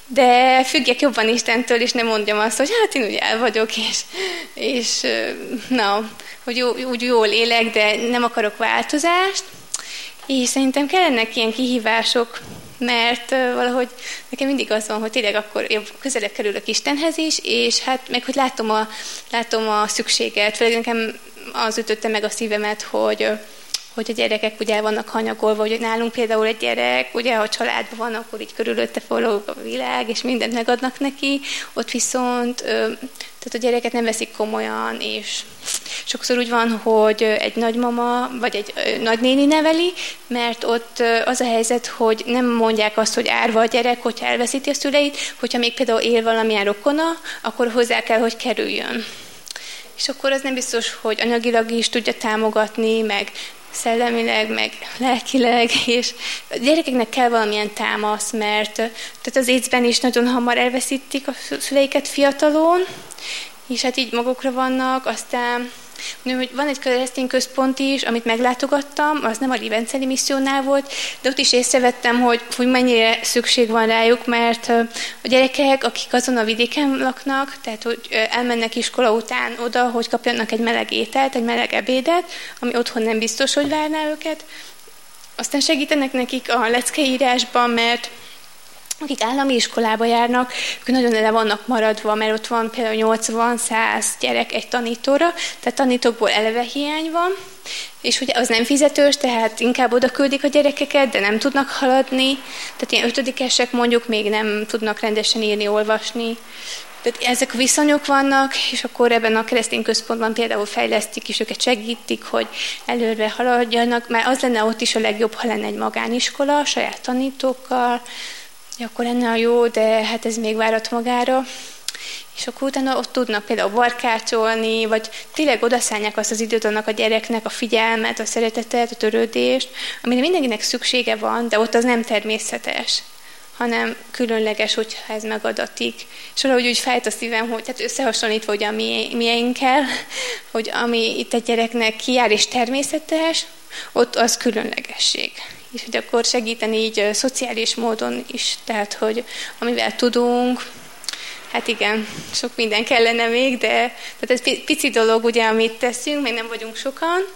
de függjek jobban Istentől, és nem mondjam azt, hogy hát én ugye el vagyok, és, és na, hogy jó, úgy jól élek, de nem akarok változást, és szerintem kellenek ilyen kihívások, mert valahogy nekem mindig az van, hogy tényleg akkor jobb, közelebb kerülök Istenhez is, és hát meg hogy látom a, látom a szükséget, főleg nekem az ütötte meg a szívemet, hogy hogy a gyerekek ugye vannak hanyagolva, hogy nálunk például egy gyerek, ugye ha családban van, akkor így körülötte forog a világ, és mindent megadnak neki, ott viszont tehát a gyereket nem veszik komolyan, és sokszor úgy van, hogy egy nagymama vagy egy nagynéni neveli, mert ott az a helyzet, hogy nem mondják azt, hogy árva a gyerek, hogyha elveszíti a szüleit, hogyha még például él valamilyen rokona, akkor hozzá kell, hogy kerüljön. És akkor az nem biztos, hogy anyagilag is tudja támogatni, meg szellemileg, meg lelkileg, és a gyerekeknek kell valamilyen támasz, mert tehát az écben is nagyon hamar elveszítik a szüleiket fiatalon, és hát így magukra vannak, aztán hogy van egy keresztény központ is, amit meglátogattam, az nem a Livenceli missziónál volt, de ott is észrevettem, hogy, hogy mennyire szükség van rájuk, mert a gyerekek, akik azon a vidéken laknak, tehát hogy elmennek iskola után oda, hogy kapjanak egy meleg ételt, egy meleg ebédet, ami otthon nem biztos, hogy várná őket. Aztán segítenek nekik a leckeírásban, mert akik állami iskolába járnak, ők nagyon ele vannak maradva, mert ott van például 80-100 gyerek egy tanítóra, tehát tanítókból eleve hiány van, és ugye az nem fizetős, tehát inkább oda küldik a gyerekeket, de nem tudnak haladni, tehát ilyen ötödikesek mondjuk még nem tudnak rendesen írni, olvasni. Tehát ezek a viszonyok vannak, és akkor ebben a keresztény központban például fejlesztik, és őket segítik, hogy előre haladjanak, mert az lenne ott is a legjobb, ha lenne egy magániskola, saját tanítókkal, akkor lenne a jó, de hát ez még várat magára. És akkor utána ott tudnak például barkácsolni, vagy tényleg odaszállják azt az időt annak a gyereknek, a figyelmet, a szeretetet, a törődést, amire mindenkinek szüksége van, de ott az nem természetes hanem különleges, hogyha ez megadatik. És valahogy úgy fájt a szívem, hogy hát összehasonlítva ugye a mieinkkel, hogy ami itt egy gyereknek kijár és természetes, ott az különlegesség és hogy akkor segíteni így szociális módon is, tehát hogy amivel tudunk, Hát igen, sok minden kellene még, de tehát ez pici dolog, ugye, amit teszünk, még nem vagyunk sokan,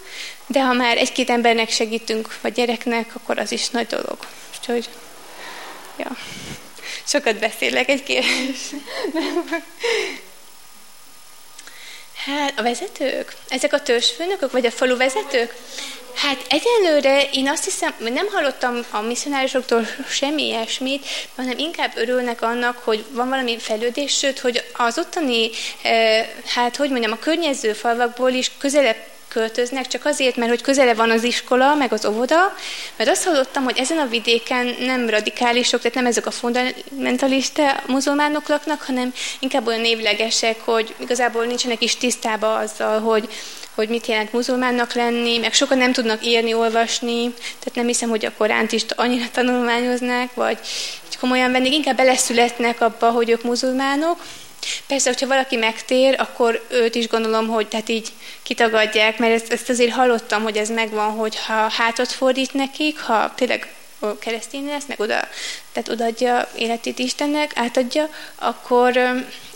de ha már egy-két embernek segítünk, vagy gyereknek, akkor az is nagy dolog. Úgyhogy, ja, sokat beszélek, egy kérdés. Hát a vezetők? Ezek a törzsfőnökök, vagy a falu vezetők? Hát egyelőre én azt hiszem, nem hallottam a misszionárisoktól semmi ilyesmit, hanem inkább örülnek annak, hogy van valami fejlődés, sőt, hogy az ottani, eh, hát hogy mondjam, a környező falvakból is közelebb költöznek, csak azért, mert hogy közele van az iskola, meg az óvoda, mert azt hallottam, hogy ezen a vidéken nem radikálisok, tehát nem ezek a fundamentalista muzulmánok laknak, hanem inkább olyan névlegesek, hogy igazából nincsenek is tisztába azzal, hogy, hogy mit jelent muzulmánnak lenni, meg sokan nem tudnak írni, olvasni, tehát nem hiszem, hogy a Koránt is annyira tanulmányoznák, vagy komolyan vennék, inkább beleszületnek abba, hogy ők muzulmánok, Persze, hogyha valaki megtér, akkor őt is gondolom, hogy tehát így kitagadják, mert ezt, ezt azért hallottam, hogy ez megvan, hogy ha hátat fordít nekik, ha tényleg keresztény lesz, meg oda, tehát odaadja életét Istennek, átadja, akkor,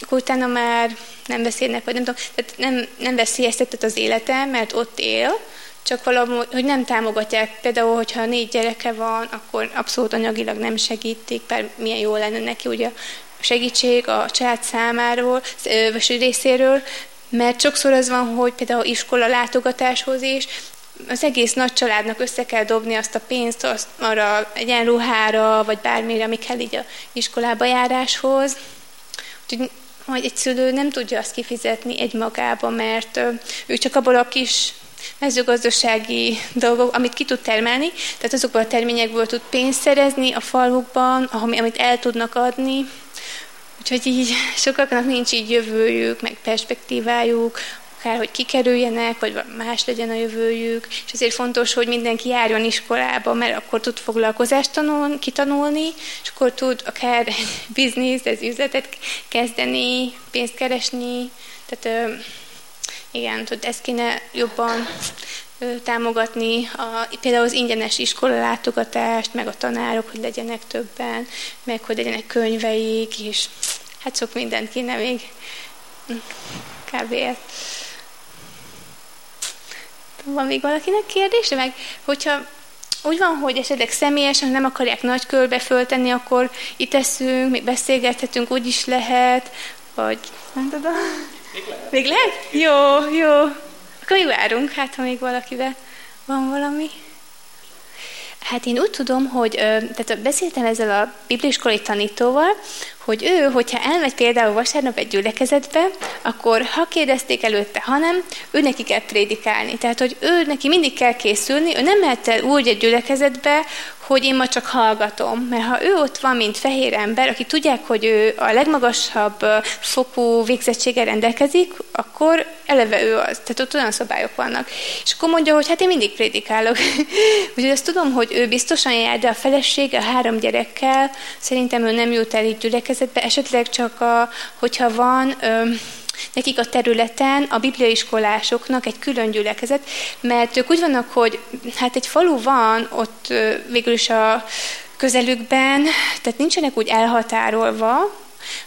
akkor utána már nem beszélnek, vagy nem tudom, tehát nem, nem veszélyeztetett az élete, mert ott él, csak valahogy, hogy nem támogatják. Például, hogyha négy gyereke van, akkor abszolút anyagilag nem segítik, bár milyen jó lenne neki ugye segítség a család számáról, vagy részéről, mert sokszor az van, hogy például iskola látogatáshoz is, az egész nagy családnak össze kell dobni azt a pénzt azt arra egyenruhára, vagy bármire, ami kell így a iskolába járáshoz. Úgyhogy majd egy szülő nem tudja azt kifizetni egy magába, mert ő csak abból a kis mezőgazdasági dolgok, amit ki tud termelni, tehát azokból a terményekből tud pénzt szerezni a falukban, amit el tudnak adni, Úgyhogy így *laughs* sokaknak nincs így jövőjük, meg perspektívájuk, akár hogy kikerüljenek, vagy más legyen a jövőjük, és ezért fontos, hogy mindenki járjon iskolába, mert akkor tud foglalkozást tanul, kitanulni, és akkor tud akár *laughs* egy biznisz, ez üzletet kezdeni, pénzt keresni, tehát igen, tud ezt kéne jobban támogatni. A, például az ingyenes iskola látogatást, meg a tanárok, hogy legyenek többen, meg hogy legyenek könyveik, és hát sok mindent kéne még kb. Van még valakinek kérdése? Meg hogyha úgy van, hogy esetleg személyesen nem akarják nagy körbe föltenni, akkor itt eszünk, még beszélgethetünk, úgy is lehet, vagy nem tudom. Még lehet. Még lehet? Jó, jó. Akkor még várunk, hát ha még valakivel van valami. Hát én úgy tudom, hogy tehát beszéltem ezzel a bibliskolai tanítóval, hogy ő, hogyha elmegy például vasárnap egy gyülekezetbe, akkor ha kérdezték előtte, hanem ő neki kell prédikálni. Tehát, hogy ő neki mindig kell készülni, ő nem mehet el úgy egy gyülekezetbe, hogy én ma csak hallgatom. Mert ha ő ott van, mint fehér ember, aki tudják, hogy ő a legmagasabb fokú végzettséggel rendelkezik, akkor eleve ő az. Tehát ott olyan szabályok vannak. És akkor mondja, hogy hát én mindig prédikálok. *laughs* Úgyhogy azt tudom, hogy ő biztosan jár, de a felesége a három gyerekkel, szerintem ő nem jut el így gyülekezetbe, esetleg csak a, hogyha van... Ö, nekik a területen a bibliaiskolásoknak egy külön gyülekezet, mert ők úgy vannak, hogy hát egy falu van ott végül is a közelükben, tehát nincsenek úgy elhatárolva,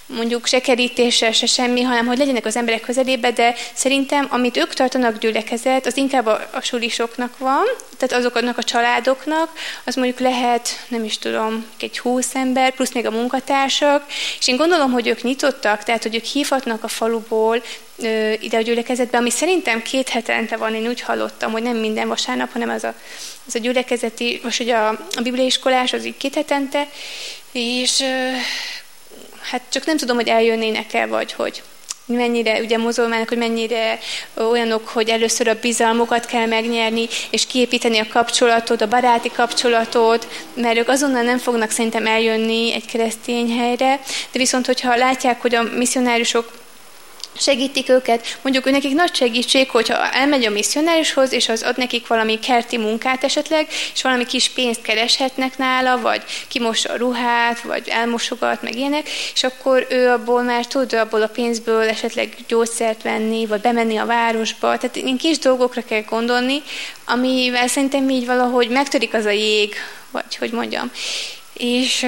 mondjuk se kerítéssel, se semmi, hanem hogy legyenek az emberek közelébe, de szerintem, amit ők tartanak gyülekezet, az inkább a, a sulisoknak van, tehát azoknak a családoknak, az mondjuk lehet, nem is tudom, egy húsz ember, plusz még a munkatársak, és én gondolom, hogy ők nyitottak, tehát hogy ők hívhatnak a faluból ö, ide a gyülekezetbe, ami szerintem két hetente van, én úgy hallottam, hogy nem minden vasárnap, hanem az a, az a gyülekezeti, most ugye a, a bibliaiskolás az így két hetente, és ö, hát csak nem tudom, hogy eljönnének-e, vagy hogy mennyire, ugye muzulmánok, hogy mennyire olyanok, hogy először a bizalmukat kell megnyerni, és kiépíteni a kapcsolatot, a baráti kapcsolatot, mert ők azonnal nem fognak szerintem eljönni egy keresztény helyre, de viszont, hogyha látják, hogy a misszionárusok segítik őket. Mondjuk nekik nagy segítség, hogyha elmegy a misszionárishoz, és az ad nekik valami kerti munkát esetleg, és valami kis pénzt kereshetnek nála, vagy kimos a ruhát, vagy elmosogat, meg ilyenek, és akkor ő abból már tud abból a pénzből esetleg gyógyszert venni, vagy bemenni a városba. Tehát ilyen kis dolgokra kell gondolni, amivel szerintem így valahogy megtörik az a jég, vagy hogy mondjam. És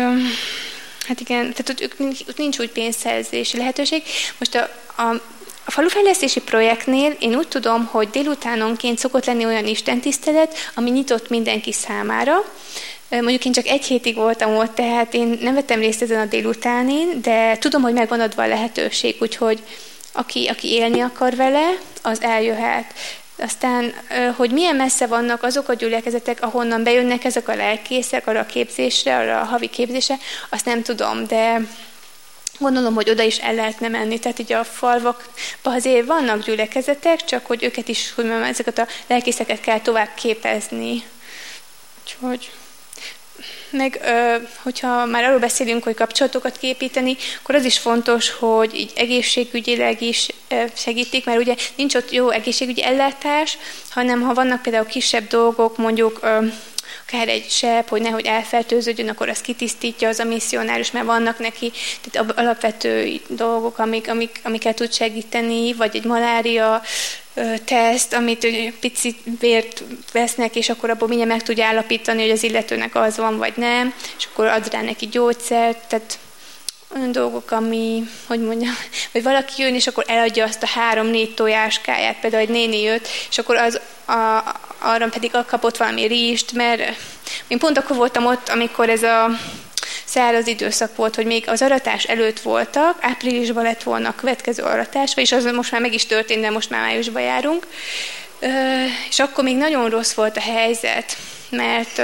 Hát igen, tehát ott, ott nincs úgy pénzszerzési lehetőség. Most a, a, a falufejlesztési projektnél én úgy tudom, hogy délutánonként szokott lenni olyan istentisztelet, ami nyitott mindenki számára. Mondjuk én csak egy hétig voltam ott, tehát én nem vettem részt ezen a délutánin, de tudom, hogy megvan adva a lehetőség, úgyhogy aki, aki élni akar vele, az eljöhet. Aztán, hogy milyen messze vannak azok a gyülekezetek, ahonnan bejönnek ezek a lelkészek arra a képzésre, arra a havi képzésre, azt nem tudom, de gondolom, hogy oda is el lehetne menni. Tehát így a falvakban azért vannak gyülekezetek, csak hogy őket is, hogy ezeket a lelkészeket kell tovább képezni. Úgyhogy meg hogyha már arról beszélünk, hogy kapcsolatokat képíteni, akkor az is fontos, hogy így egészségügyileg is segítik, mert ugye nincs ott jó egészségügyi ellátás, hanem ha vannak például kisebb dolgok, mondjuk akár egy seb, hogy nehogy elfertőződjön, akkor azt kitisztítja az a misszionárus, mert vannak neki tehát alapvető dolgok, amik, amik, amiket tud segíteni, vagy egy malária teszt, amit picit vért vesznek, és akkor abból mindjárt meg tudja állapítani, hogy az illetőnek az van, vagy nem, és akkor ad rá neki gyógyszert, tehát olyan dolgok, ami, hogy mondjam, *laughs* vagy valaki jön, és akkor eladja azt a három-négy tojáskáját, például egy néni jött, és akkor az, a, arra pedig kapott valami rizst, mert én pont akkor voltam ott, amikor ez a száraz időszak volt, hogy még az aratás előtt voltak, áprilisban lett volna a következő aratás, és az most már meg is történt, de most már májusban járunk. És akkor még nagyon rossz volt a helyzet, mert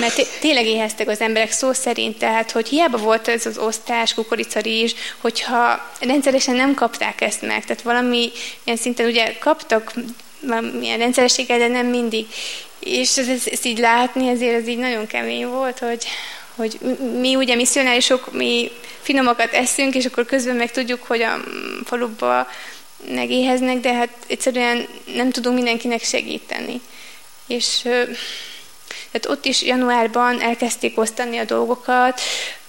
mert tényleg éheztek az emberek szó szerint, tehát hogy hiába volt ez az osztás, kukoricarizs, hogyha rendszeresen nem kapták ezt meg, tehát valami ilyen szinten ugye kaptak milyen rendszerességgel, de nem mindig. És ez, ez, ezt így látni, ezért ez így nagyon kemény volt, hogy, hogy mi ugye misszionárisok, mi finomakat eszünk, és akkor közben meg tudjuk, hogy a faluba megéheznek, de hát egyszerűen nem tudunk mindenkinek segíteni. És tehát ott is januárban elkezdték osztani a dolgokat,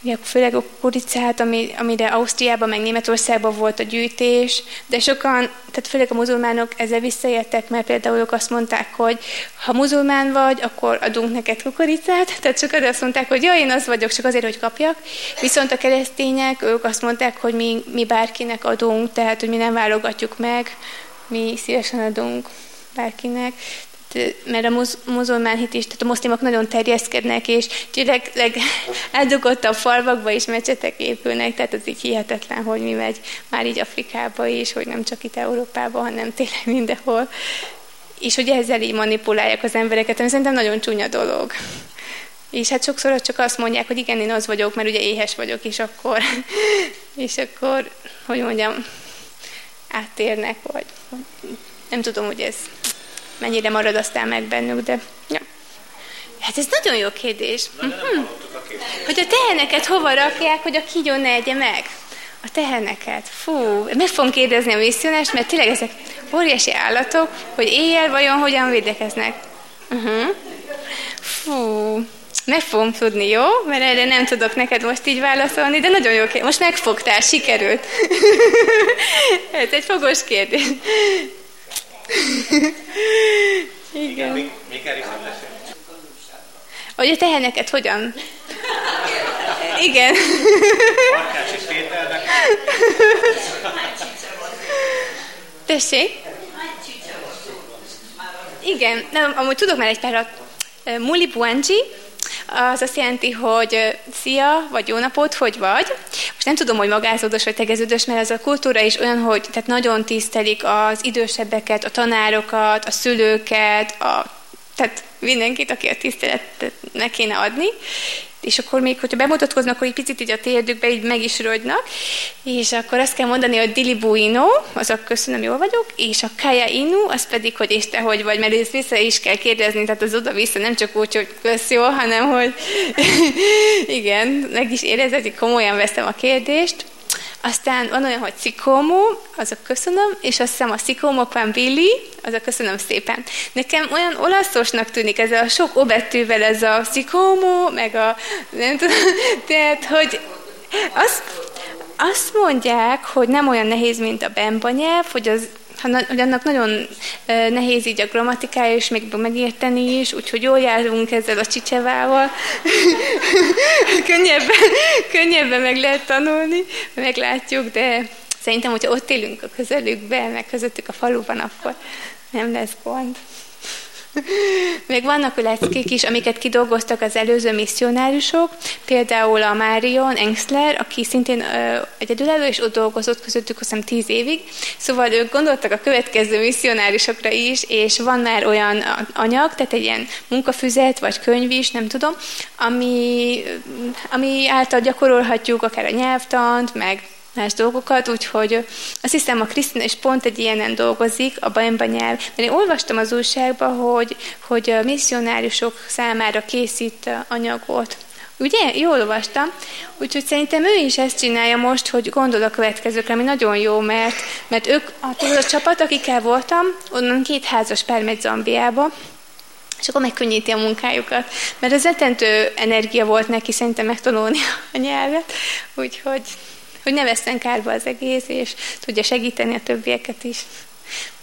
ugye főleg a kuricát, ami, amire Ausztriában, meg Németországban volt a gyűjtés, de sokan, tehát főleg a muzulmánok ezzel visszaértek, mert például ők azt mondták, hogy ha muzulmán vagy, akkor adunk neked kukoricát, *laughs* tehát sokan azt mondták, hogy ja, én az vagyok, csak azért, hogy kapjak. Viszont a keresztények, ők azt mondták, hogy mi, mi bárkinek adunk, tehát hogy mi nem válogatjuk meg, mi szívesen adunk bárkinek mert a muzulmán hit is, tehát a muszlimok nagyon terjeszkednek, és tényleg a falvakba is mecsetek épülnek, tehát az így hihetetlen, hogy mi megy már így Afrikába is, hogy nem csak itt Európában, hanem tényleg mindenhol. És hogy ezzel így manipulálják az embereket, ami szerintem nagyon csúnya dolog. És hát sokszor csak azt mondják, hogy igen, én az vagyok, mert ugye éhes vagyok, és akkor, *laughs* és akkor, hogy mondjam, áttérnek, vagy nem tudom, hogy ez mennyire marad aztán meg bennük, de ja. Hát ez nagyon jó kérdés. Na, uh-huh. Hogy a teheneket hova rakják, hogy a kígyó ne egye meg? A teheneket. Fú, meg fogom kérdezni a misszionást, mert tényleg ezek óriási állatok, hogy éjjel vajon hogyan védekeznek. Uh-huh. Fú, meg fogom tudni, jó? Mert erre nem tudok neked most így válaszolni, de nagyon jó kérdés. Most megfogtál, sikerült. *laughs* Ez egy fogos kérdés. Igen. Még, még Hogy a teheneket hogyan? Igen. Tessék? Igen, nem, amúgy tudok már egy párat. Muli Buanji, az azt jelenti, hogy szia, vagy jó napot, hogy vagy. Most nem tudom, hogy magázódos vagy tegeződös, mert ez a kultúra is olyan, hogy tehát nagyon tisztelik az idősebbeket, a tanárokat, a szülőket, a, tehát mindenkit, aki a tiszteletet ne kéne adni és akkor még, hogyha bemutatkoznak, akkor egy picit így a térdükbe így meg is rogynak, és akkor azt kell mondani, hogy dilibuino, az a köszönöm, jól vagyok, és a kaya inu, az pedig, hogy és te hogy vagy, mert ezt vissza is kell kérdezni, tehát az oda-vissza nem csak úgy, hogy kösz jó, hanem hogy *laughs* igen, meg is hogy komolyan veszem a kérdést, aztán van olyan, hogy szikómó, az a köszönöm, és azt hiszem a szikómó Billy, az a köszönöm szépen. Nekem olyan olaszosnak tűnik ez a sok obetűvel ez a szikómó, meg a nem tudom, *laughs* tehát, hogy azt, azt mondják, hogy nem olyan nehéz, mint a bemba nyelv, hogy az hogy annak nagyon nehéz így a grammatikája, és még megérteni is, úgyhogy jól járunk ezzel a csicsevával. *laughs* könnyebben, könnyebben meg lehet tanulni, meglátjuk, de szerintem, hogyha ott élünk a közelükben, meg közöttük a faluban, akkor nem lesz gond. Még vannak leckék is, amiket kidolgoztak az előző misszionáriusok, például a Marion Engstler, aki szintén ö, egyedülálló, és ott dolgozott közöttük, azt tíz évig. Szóval ők gondoltak a következő misszionáriusokra is, és van már olyan anyag, tehát egy ilyen munkafüzet, vagy könyv is, nem tudom, ami, ami által gyakorolhatjuk akár a nyelvtant, meg más dolgokat, úgyhogy azt hiszem a Krisztina is pont egy ilyenen dolgozik, a bajba nyelv. Mert én olvastam az újságban, hogy, hogy a misszionáriusok számára készít anyagot. Ugye? Jól olvastam. Úgyhogy szerintem ő is ezt csinálja most, hogy gondol a következőkre, ami nagyon jó, mert, mert ők, az a csapat, akikkel voltam, onnan két házas pár megy Zambiába, és akkor megkönnyíti a munkájukat. Mert az etentő energia volt neki szerintem megtanulni a nyelvet, úgyhogy hogy ne veszten kárba az egész, és tudja segíteni a többieket is.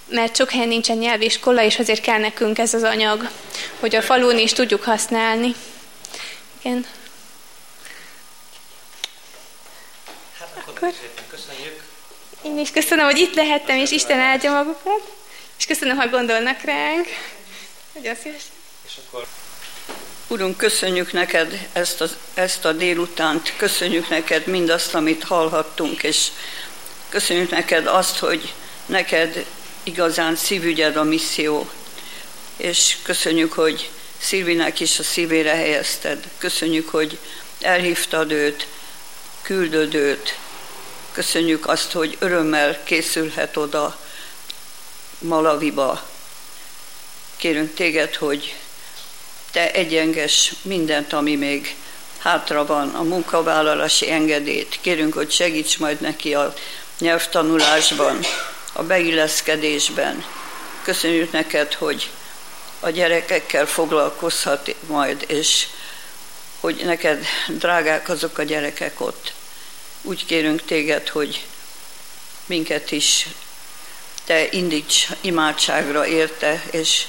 Mert sok helyen nincsen nyelviskola, és azért kell nekünk ez az anyag, hogy a falun is tudjuk használni. Igen. Hát akkor, akkor köszönjük. Én is köszönöm, hogy itt lehettem, és Isten áldja magukat. És köszönöm, ha gondolnak ránk. Nagyon szívesen. És akkor... Urunk, köszönjük neked ezt a, ezt a délutánt, köszönjük neked mindazt, amit hallhattunk, és köszönjük neked azt, hogy neked igazán szívügyed a misszió, és köszönjük, hogy Szilvinek is a szívére helyezted. Köszönjük, hogy elhívtad őt, küldöd őt. Köszönjük azt, hogy örömmel készülhet oda Malaviba. Kérünk téged, hogy te egyenges mindent, ami még hátra van, a munkavállalási engedélyt. Kérünk, hogy segíts majd neki a nyelvtanulásban, a beilleszkedésben. Köszönjük neked, hogy a gyerekekkel foglalkozhat majd, és hogy neked drágák azok a gyerekek ott. Úgy kérünk téged, hogy minket is te indíts imádságra érte, és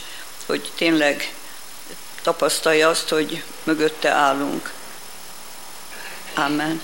hogy tényleg tapasztalja azt, hogy mögötte állunk. Amen.